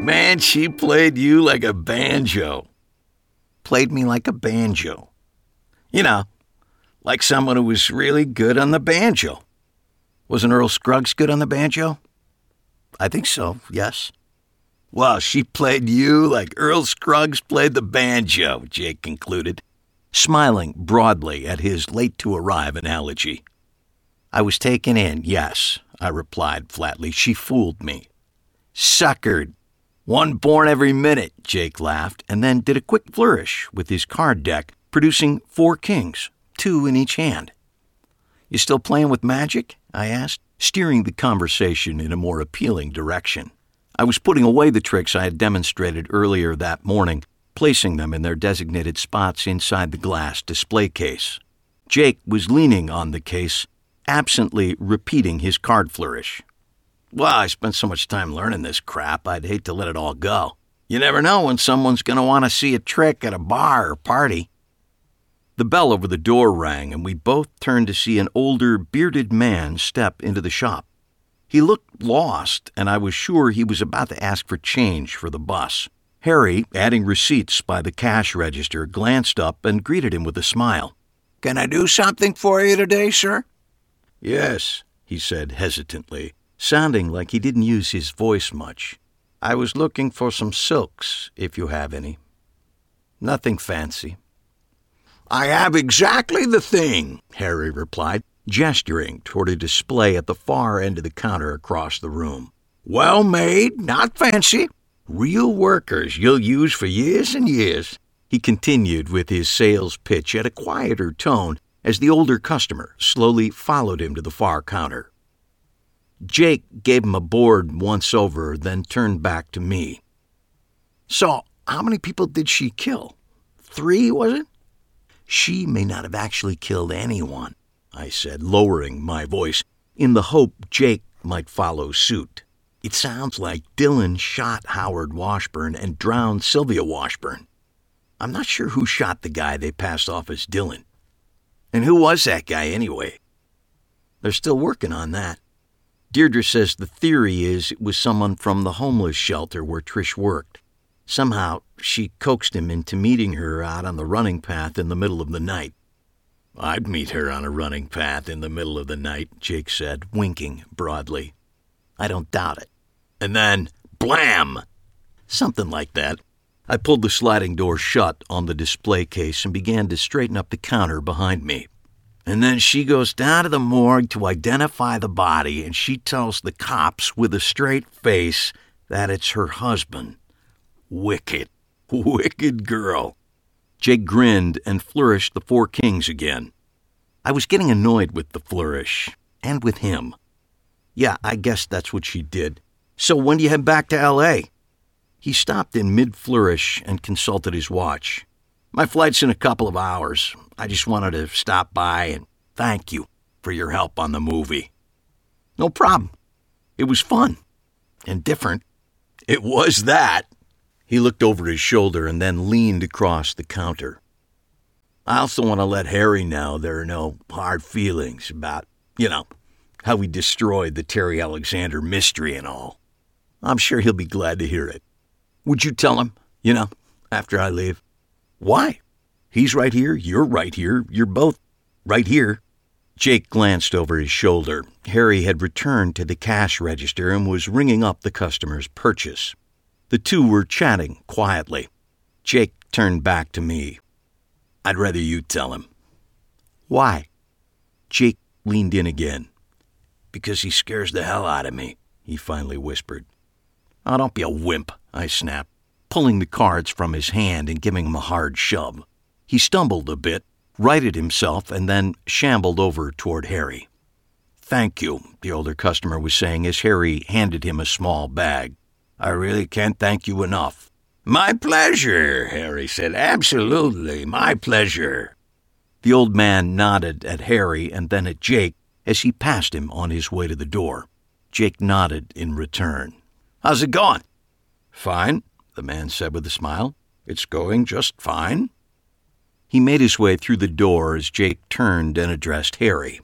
Man, she played you like a banjo. Played me like a banjo. You know, like someone who was really good on the banjo. Wasn't Earl Scruggs good on the banjo? I think so, yes. Well, she played you like Earl Scruggs played the banjo, Jake concluded, smiling broadly at his late to arrive analogy. I was taken in, yes, I replied flatly. She fooled me. Suckered. One born every minute, Jake laughed, and then did a quick flourish with his card deck, producing four kings, two in each hand. You still playing with magic? I asked, steering the conversation in a more appealing direction. I was putting away the tricks I had demonstrated earlier that morning, placing them in their designated spots inside the glass display case. Jake was leaning on the case, absently repeating his card flourish. Well, I spent so much time learning this crap, I'd hate to let it all go. You never know when someone's going to want to see a trick at a bar or party. The bell over the door rang, and we both turned to see an older, bearded man step into the shop. He looked lost, and I was sure he was about to ask for change for the bus. Harry, adding receipts by the cash register, glanced up and greeted him with a smile. Can I do something for you today, sir? Yes, he said hesitantly, sounding like he didn't use his voice much. I was looking for some silks, if you have any. Nothing fancy. I have exactly the thing, Harry replied, gesturing toward a display at the far end of the counter across the room. Well made, not fancy. Real workers you'll use for years and years. He continued with his sales pitch at a quieter tone as the older customer slowly followed him to the far counter. Jake gave him a board once over, then turned back to me. So, how many people did she kill? Three, was it? She may not have actually killed anyone, I said, lowering my voice, in the hope Jake might follow suit. It sounds like Dylan shot Howard Washburn and drowned Sylvia Washburn. I'm not sure who shot the guy they passed off as Dylan. And who was that guy anyway? They're still working on that. Deirdre says the theory is it was someone from the homeless shelter where Trish worked. Somehow, she coaxed him into meeting her out on the running path in the middle of the night. I'd meet her on a running path in the middle of the night, Jake said, winking broadly. I don't doubt it. And then, blam! Something like that. I pulled the sliding door shut on the display case and began to straighten up the counter behind me. And then she goes down to the morgue to identify the body, and she tells the cops with a straight face that it's her husband. Wicked, wicked girl. Jake grinned and flourished the four kings again. I was getting annoyed with the flourish, and with him. Yeah, I guess that's what she did. So when do you head back to L.A.? He stopped in mid flourish and consulted his watch. My flight's in a couple of hours. I just wanted to stop by and thank you for your help on the movie. No problem. It was fun and different. It was that. He looked over his shoulder and then leaned across the counter. I also want to let Harry know there are no hard feelings about, you know, how we destroyed the Terry Alexander mystery and all. I'm sure he'll be glad to hear it. Would you tell him, you know, after I leave? Why? He's right here, you're right here, you're both right here. Jake glanced over his shoulder. Harry had returned to the cash register and was ringing up the customer's purchase. The two were chatting quietly. Jake turned back to me. I'd rather you tell him. Why? Jake leaned in again. Because he scares the hell out of me, he finally whispered. Oh, don't be a wimp, I snapped pulling the cards from his hand and giving him a hard shove. He stumbled a bit, righted himself, and then shambled over toward Harry. Thank you, the older customer was saying as Harry handed him a small bag. I really can't thank you enough. My pleasure, Harry said. Absolutely, my pleasure. The old man nodded at Harry and then at Jake as he passed him on his way to the door. Jake nodded in return. How's it going? Fine the man said with a smile. It's going just fine. He made his way through the door as Jake turned and addressed Harry.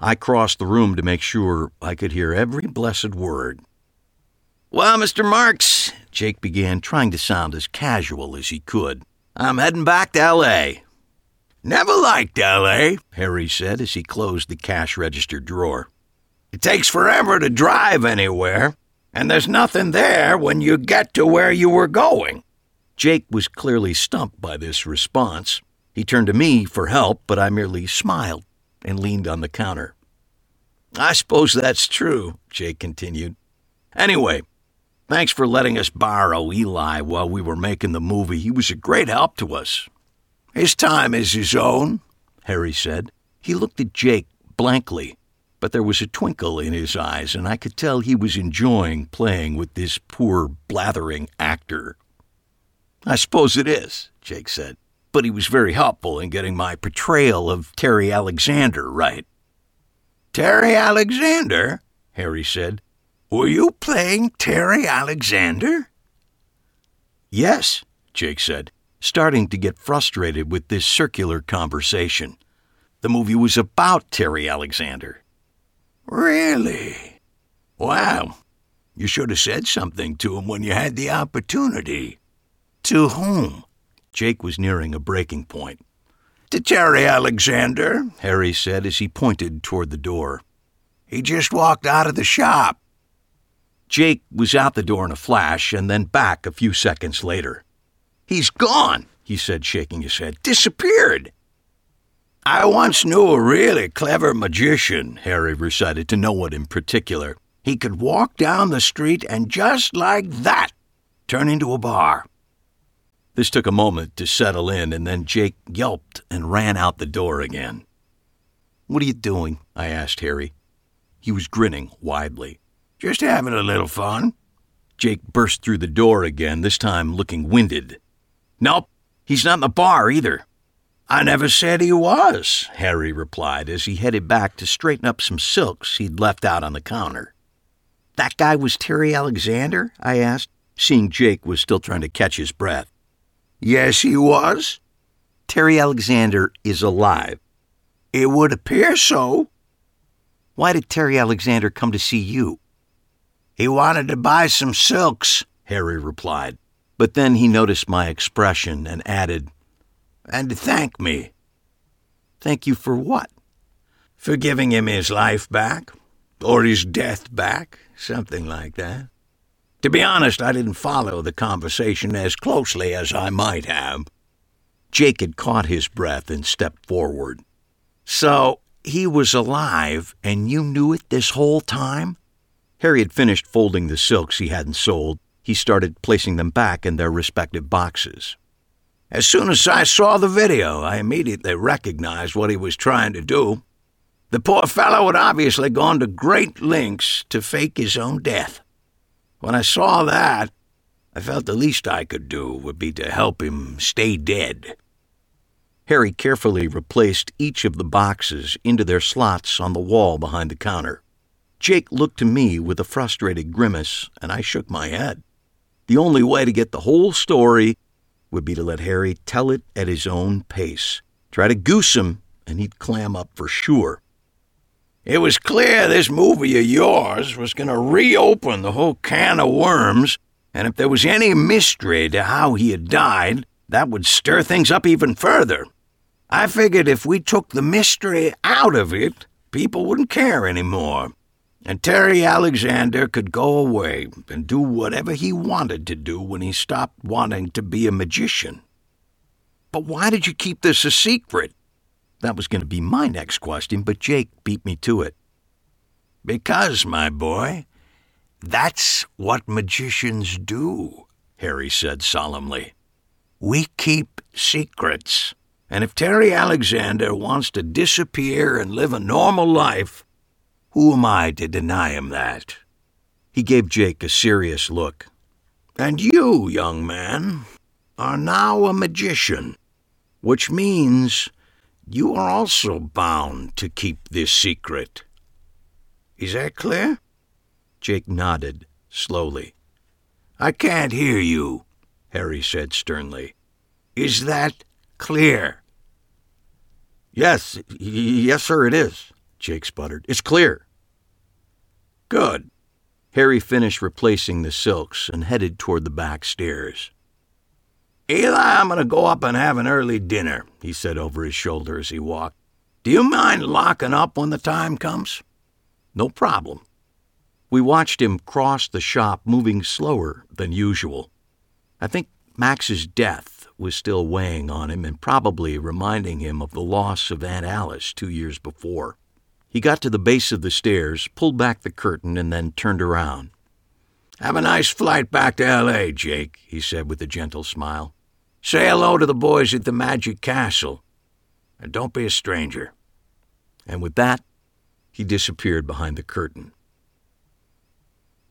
I crossed the room to make sure I could hear every blessed word. Well, Mr. Marks, Jake began, trying to sound as casual as he could, I'm heading back to L.A. Never liked L.A., Harry said as he closed the cash register drawer. It takes forever to drive anywhere and there's nothing there when you get to where you were going. Jake was clearly stumped by this response. He turned to me for help, but I merely smiled and leaned on the counter. I suppose that's true, Jake continued. Anyway, thanks for letting us borrow Eli while we were making the movie. He was a great help to us. His time is his own, Harry said. He looked at Jake blankly but there was a twinkle in his eyes, and I could tell he was enjoying playing with this poor, blathering actor. I suppose it is, Jake said, but he was very helpful in getting my portrayal of Terry Alexander right. Terry Alexander? Harry said. Were you playing Terry Alexander? Yes, Jake said, starting to get frustrated with this circular conversation. The movie was about Terry Alexander. Really? Wow. You should have said something to him when you had the opportunity. To whom? Jake was nearing a breaking point. To Terry Alexander, Harry said as he pointed toward the door. He just walked out of the shop. Jake was out the door in a flash and then back a few seconds later. He's gone, he said, shaking his head. Disappeared. I once knew a really clever magician, Harry recited to no one in particular. He could walk down the street and just like that turn into a bar. This took a moment to settle in, and then Jake yelped and ran out the door again. What are you doing? I asked Harry. He was grinning widely. Just having a little fun. Jake burst through the door again, this time looking winded. Nope, he's not in the bar either. I never said he was, Harry replied as he headed back to straighten up some silks he'd left out on the counter. That guy was Terry Alexander? I asked, seeing Jake was still trying to catch his breath. Yes, he was. Terry Alexander is alive. It would appear so. Why did Terry Alexander come to see you? He wanted to buy some silks, Harry replied. But then he noticed my expression and added, and thank me. Thank you for what? For giving him his life back, or his death back, something like that. To be honest, I didn't follow the conversation as closely as I might have. Jake had caught his breath and stepped forward. So, he was alive, and you knew it this whole time? Harry had finished folding the silks he hadn't sold. He started placing them back in their respective boxes. As soon as I saw the video, I immediately recognized what he was trying to do. The poor fellow had obviously gone to great lengths to fake his own death. When I saw that, I felt the least I could do would be to help him stay dead. Harry carefully replaced each of the boxes into their slots on the wall behind the counter. Jake looked to me with a frustrated grimace, and I shook my head. The only way to get the whole story would be to let Harry tell it at his own pace. Try to goose him, and he'd clam up for sure. It was clear this movie of yours was going to reopen the whole can of worms, and if there was any mystery to how he had died, that would stir things up even further. I figured if we took the mystery out of it, people wouldn't care anymore and Terry Alexander could go away and do whatever he wanted to do when he stopped wanting to be a magician. But why did you keep this a secret? That was going to be my next question, but Jake beat me to it. Because, my boy, that's what magicians do, Harry said solemnly. We keep secrets. And if Terry Alexander wants to disappear and live a normal life, who am I to deny him that? He gave Jake a serious look. And you, young man, are now a magician, which means you are also bound to keep this secret. Is that clear? Jake nodded slowly. I can't hear you, Harry said sternly. Is that clear? Yes, yes, sir, it is, Jake sputtered. It's clear. Good. Harry finished replacing the silks and headed toward the back stairs. Eli, I'm going to go up and have an early dinner, he said over his shoulder as he walked. Do you mind locking up when the time comes? No problem. We watched him cross the shop, moving slower than usual. I think Max's death was still weighing on him and probably reminding him of the loss of Aunt Alice two years before. He got to the base of the stairs, pulled back the curtain, and then turned around. Have a nice flight back to L.A., Jake, he said with a gentle smile. Say hello to the boys at the Magic Castle. And don't be a stranger. And with that, he disappeared behind the curtain.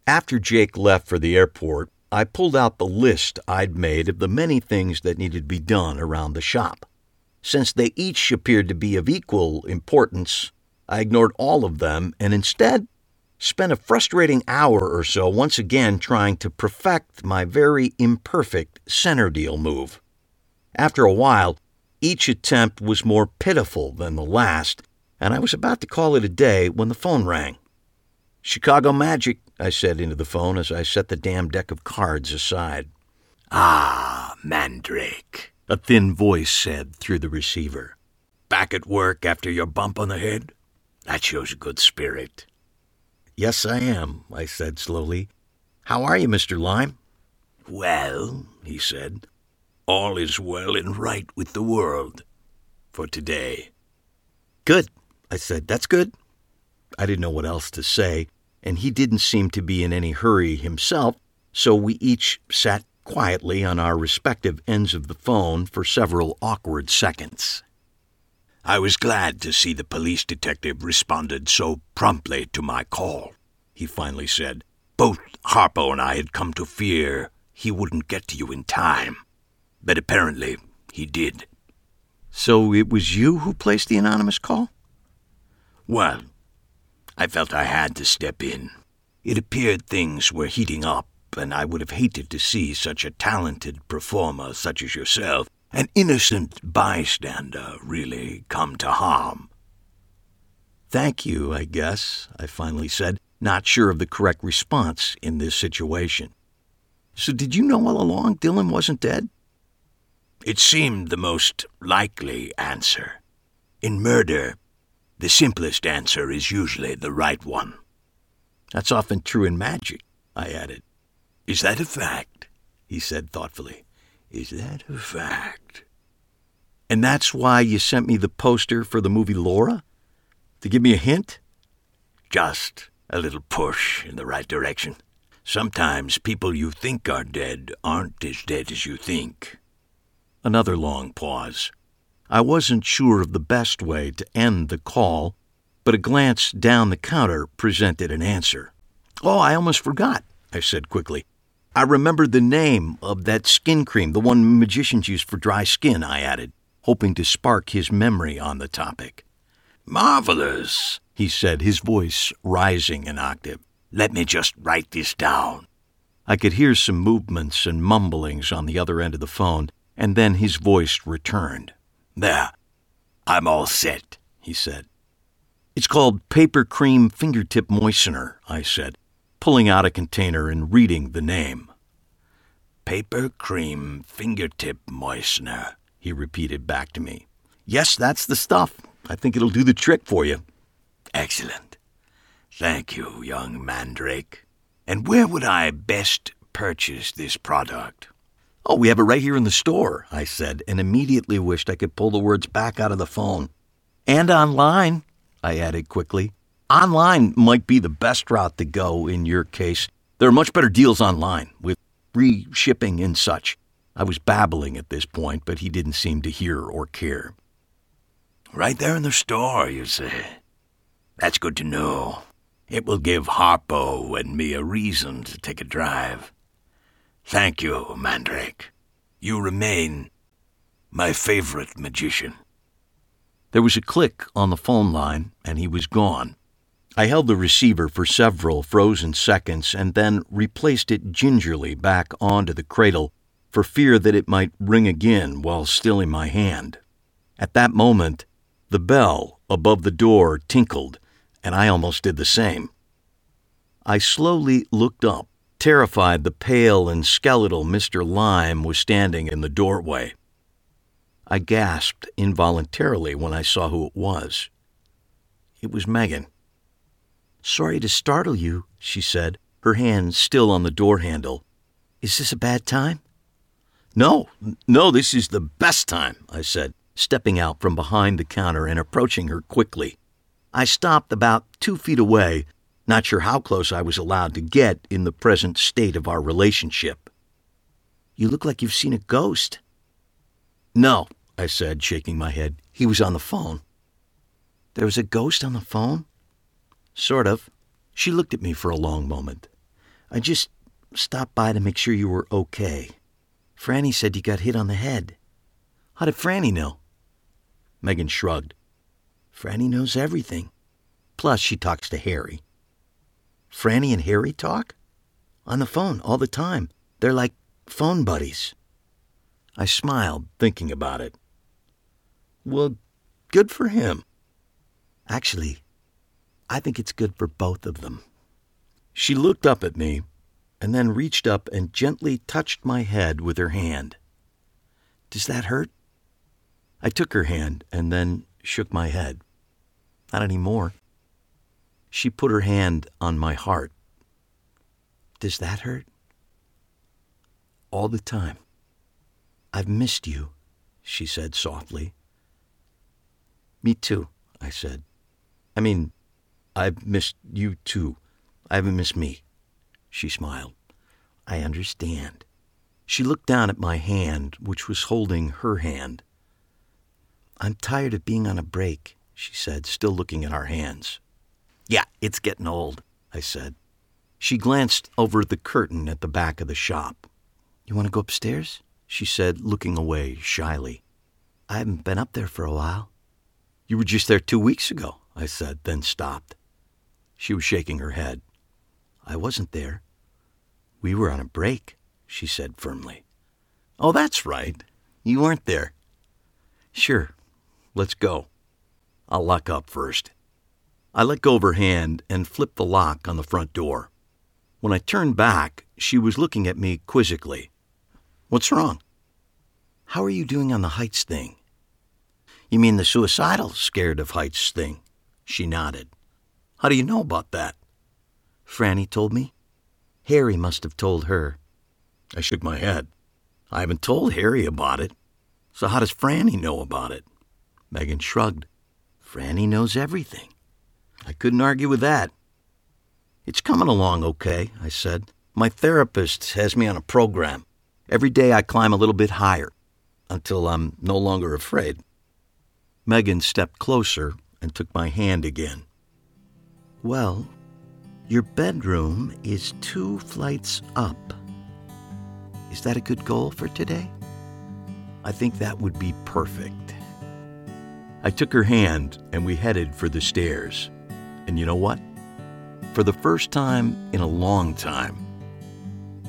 After Jake left for the airport, I pulled out the list I'd made of the many things that needed to be done around the shop. Since they each appeared to be of equal importance, I ignored all of them and instead spent a frustrating hour or so once again trying to perfect my very imperfect center deal move. After a while, each attempt was more pitiful than the last, and I was about to call it a day when the phone rang. Chicago Magic, I said into the phone as I set the damn deck of cards aside. Ah, Mandrake, a thin voice said through the receiver. Back at work after your bump on the head? That shows a good spirit. Yes, I am, I said slowly. How are you, Mr. Lime? Well, he said, all is well and right with the world for today. Good, I said. That's good. I didn't know what else to say, and he didn't seem to be in any hurry himself, so we each sat quietly on our respective ends of the phone for several awkward seconds. I was glad to see the police detective responded so promptly to my call, he finally said. Both Harpo and I had come to fear he wouldn't get to you in time, but apparently he did. So it was you who placed the anonymous call? Well, I felt I had to step in. It appeared things were heating up, and I would have hated to see such a talented performer such as yourself, an innocent bystander, really come to harm. Thank you, I guess, I finally said, not sure of the correct response in this situation. So, did you know all along Dylan wasn't dead? It seemed the most likely answer. In murder, the simplest answer is usually the right one. That's often true in magic, I added. Is that a fact? he said thoughtfully. Is that a fact? And that's why you sent me the poster for the movie Laura? To give me a hint? Just a little push in the right direction. Sometimes people you think are dead aren't as dead as you think. Another long pause. I wasn't sure of the best way to end the call, but a glance down the counter presented an answer. Oh, I almost forgot, I said quickly. I remembered the name of that skin cream, the one magicians use for dry skin, I added, hoping to spark his memory on the topic. Marvelous, he said, his voice rising an octave. Let me just write this down. I could hear some movements and mumblings on the other end of the phone, and then his voice returned. There, I'm all set, he said. It's called Paper Cream Fingertip Moistener, I said, pulling out a container and reading the name. Paper Cream Fingertip Moistener, he repeated back to me. Yes, that's the stuff. I think it'll do the trick for you. Excellent. Thank you, young mandrake. And where would I best purchase this product? Oh, we have it right here in the store, I said, and immediately wished I could pull the words back out of the phone. And online, I added quickly. Online might be the best route to go in your case. There are much better deals online with free shipping and such. I was babbling at this point, but he didn't seem to hear or care. Right there in the store, you say? That's good to know. It will give Harpo and me a reason to take a drive. Thank you, Mandrake. You remain my favorite magician. There was a click on the phone line, and he was gone. I held the receiver for several frozen seconds and then replaced it gingerly back onto the cradle for fear that it might ring again while still in my hand. At that moment, the bell above the door tinkled, and I almost did the same. I slowly looked up Terrified, the pale and skeletal Mr. Lime was standing in the doorway. I gasped involuntarily when I saw who it was. It was Megan. Sorry to startle you, she said, her hand still on the door handle. Is this a bad time? No, no, this is the best time, I said, stepping out from behind the counter and approaching her quickly. I stopped about two feet away not sure how close I was allowed to get in the present state of our relationship. You look like you've seen a ghost. No, I said, shaking my head. He was on the phone. There was a ghost on the phone? Sort of. She looked at me for a long moment. I just stopped by to make sure you were okay. Franny said you got hit on the head. How did Franny know? Megan shrugged. Franny knows everything. Plus, she talks to Harry. Franny and Harry talk? On the phone all the time. They're like phone buddies. I smiled, thinking about it. Well, good for him. Actually, I think it's good for both of them. She looked up at me and then reached up and gently touched my head with her hand. Does that hurt? I took her hand and then shook my head. Not any more. She put her hand on my heart. Does that hurt? All the time. I've missed you, she said softly. Me too, I said. I mean, I've missed you too. I haven't missed me. She smiled. I understand. She looked down at my hand, which was holding her hand. I'm tired of being on a break, she said, still looking at our hands. Yeah, it's getting old, I said. She glanced over the curtain at the back of the shop. You want to go upstairs? She said, looking away shyly. I haven't been up there for a while. You were just there two weeks ago, I said, then stopped. She was shaking her head. I wasn't there. We were on a break, she said firmly. Oh, that's right. You weren't there. Sure. Let's go. I'll lock up first. I let go of her hand and flipped the lock on the front door. When I turned back, she was looking at me quizzically. What's wrong? How are you doing on the heights thing? You mean the suicidal scared of heights thing? She nodded. How do you know about that? Franny told me. Harry must have told her. I shook my head. I haven't told Harry about it. So how does Franny know about it? Megan shrugged. Franny knows everything. I couldn't argue with that. It's coming along okay, I said. My therapist has me on a program. Every day I climb a little bit higher until I'm no longer afraid. Megan stepped closer and took my hand again. Well, your bedroom is two flights up. Is that a good goal for today? I think that would be perfect. I took her hand and we headed for the stairs. And you know what? For the first time in a long time,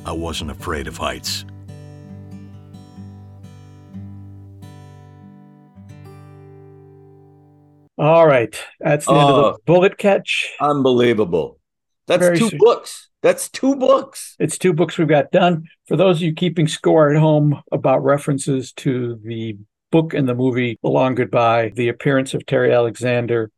I wasn't afraid of heights. All right. That's the end of the Oh. bullet catch. Unbelievable. That's Very two sweet. books. That's two books. It's two books we've got done. For those of you keeping score at home about references to the book and the movie The Long Goodbye, the appearance of Terry Alexander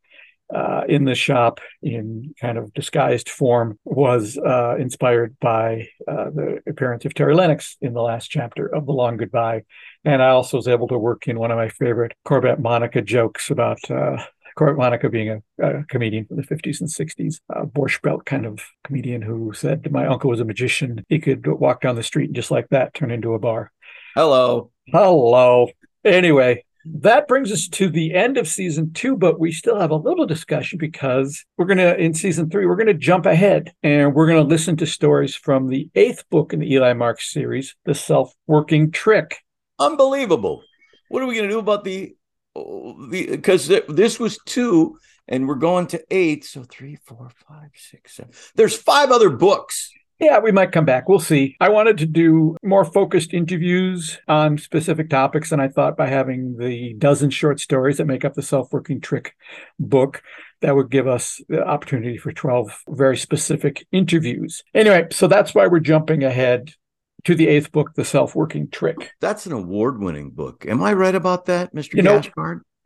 uh, in the shop in kind of disguised form was uh, inspired by uh, the appearance of Terry Lennox in the last chapter of The Long Goodbye. And I also was able to work in one of my favorite Corbett Monica jokes about uh, Corbett Monica being a, a comedian from the 50s and 60s, a Borscht Belt kind of comedian who said, My uncle was a magician. He could walk down the street and just like that turn into a bar. Hello. Hello. Anyway, that brings us to the end of season two, but we still have a little discussion because we're going to, in season three, we're going to jump ahead and we're going to listen to stories from the eighth book in the Eli Marks series, The Self Working Trick. Unbelievable. What are we going to do about the the because this was two and we're going to eight so three four five six seven there's five other books Yeah, we might come back. We'll see. I wanted to do more focused interviews on specific topics, and I thought by having the dozen short stories that make up the Self Working Trick book, that would give us the opportunity for 12 very specific interviews. Anyway, so that's why we're jumping ahead to the eighth book, The Self Working Trick. that's an award-winning book am i right about that mr You know-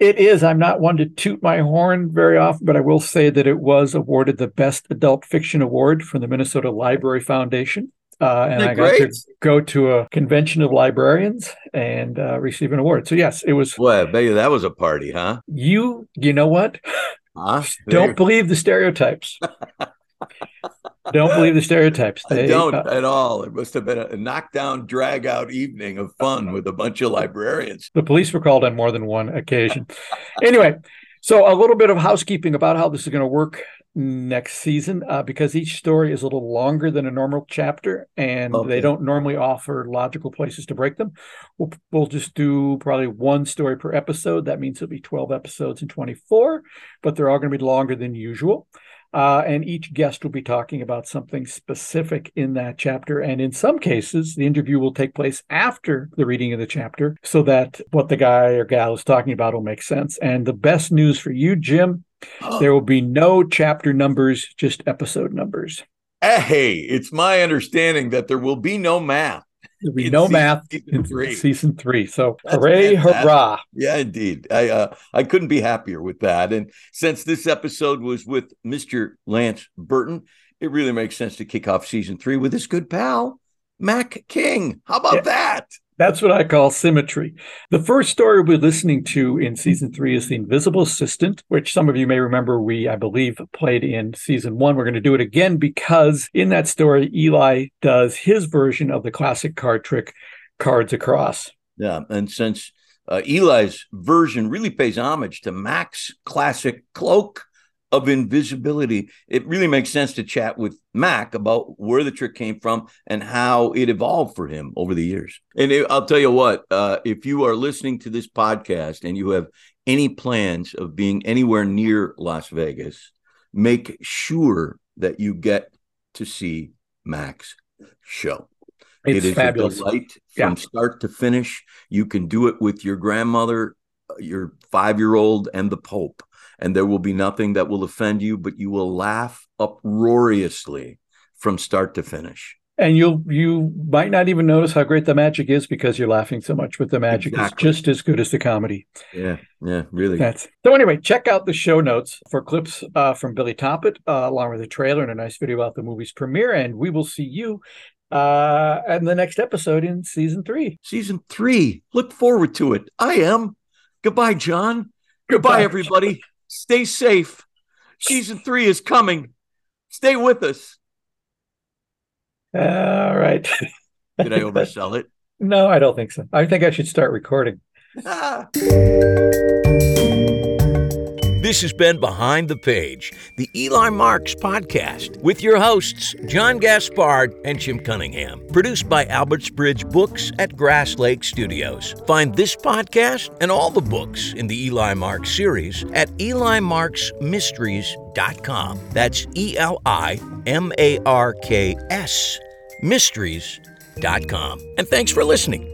It is. I'm not one to toot my horn very often, but I will say that it was awarded the Best Adult Fiction Award from the Minnesota Library Foundation. Uh, and I got to go to a convention of librarians and uh, receive an award. So yes, it was. Well, i bet you that was a party huh You, you know what? huh Don't believe the stereotypes. don't believe the stereotypes. I don't uh, at all. It must have been a knockdown, drag out evening of fun with a bunch of librarians. the police were called on more than one occasion. anyway, so a little bit of housekeeping about how this is going to work next season uh, because each story is a little longer than a normal chapter and Okay. they don't normally offer logical places to break them. We'll, we'll just do probably one story per episode. That means it'll be 12 episodes in 24, but they're all going to be longer than usual. Uh, and each guest will be talking about something specific in that chapter. And in some cases, the interview will take place after the reading of the chapter so that what the guy or gal is talking about will make sense. And the best news for you, Jim, there will be no chapter numbers, just episode numbers. Hey, it's my understanding that there will be no math. There'll be in no math in three. season three. So That's hooray, fantastic. hurrah. Yeah, indeed. I uh, I couldn't be happier with that. And since this episode was with Mr. Lance Burton, it really makes sense to kick off season three with his good pal, Mac King. How about yeah. that? That's what I call symmetry. The first story we're listening to in season three is The Invisible Assistant, which some of you may remember we, I believe, played in season one. We're going to do it again because in that story, Eli does his version of the classic card trick, Cards Across. Yeah. And since uh, Eli's version really pays homage to Mac's classic cloak of invisibility, it really makes sense to chat with Mac about where the trick came from and how it evolved for him over the years. And it, I'll tell you what, uh, if you are listening to this podcast and you have any plans of being anywhere near Las Vegas, make sure that you get to see Mac's show. It's it is fabulous. a delight from start to finish. You can do it with your grandmother, your five year old, and the Pope and there will be nothing that will offend you, but you will laugh uproariously from start to finish. And you'll you might not even notice how great the magic is because you're laughing so much. But the magic exactly. is just as good as the comedy. Yeah, yeah, really. That's so. Anyway, check out the show notes for clips uh, from Billy Toppet, uh, along with a trailer and a nice video about the movie's premiere. And we will see you uh, in the next episode in season three. Season three. Look forward to it. I am. Goodbye, John. Goodbye, Goodbye everybody. Stay safe. Season three is coming. Stay with us. All right. Did I oversell it? No, I don't think so. I think I should start recording. This has been Behind the Page, the Eli Marks podcast, with your hosts, John Gaspard and Jim Cunningham. Produced by Albertsbridge Books at Grass Lake Studios. Find this podcast and all the books in the Eli Marks series at elimarksmysteries.com. That's E L I M A R K S, mysteries.com. And thanks for listening.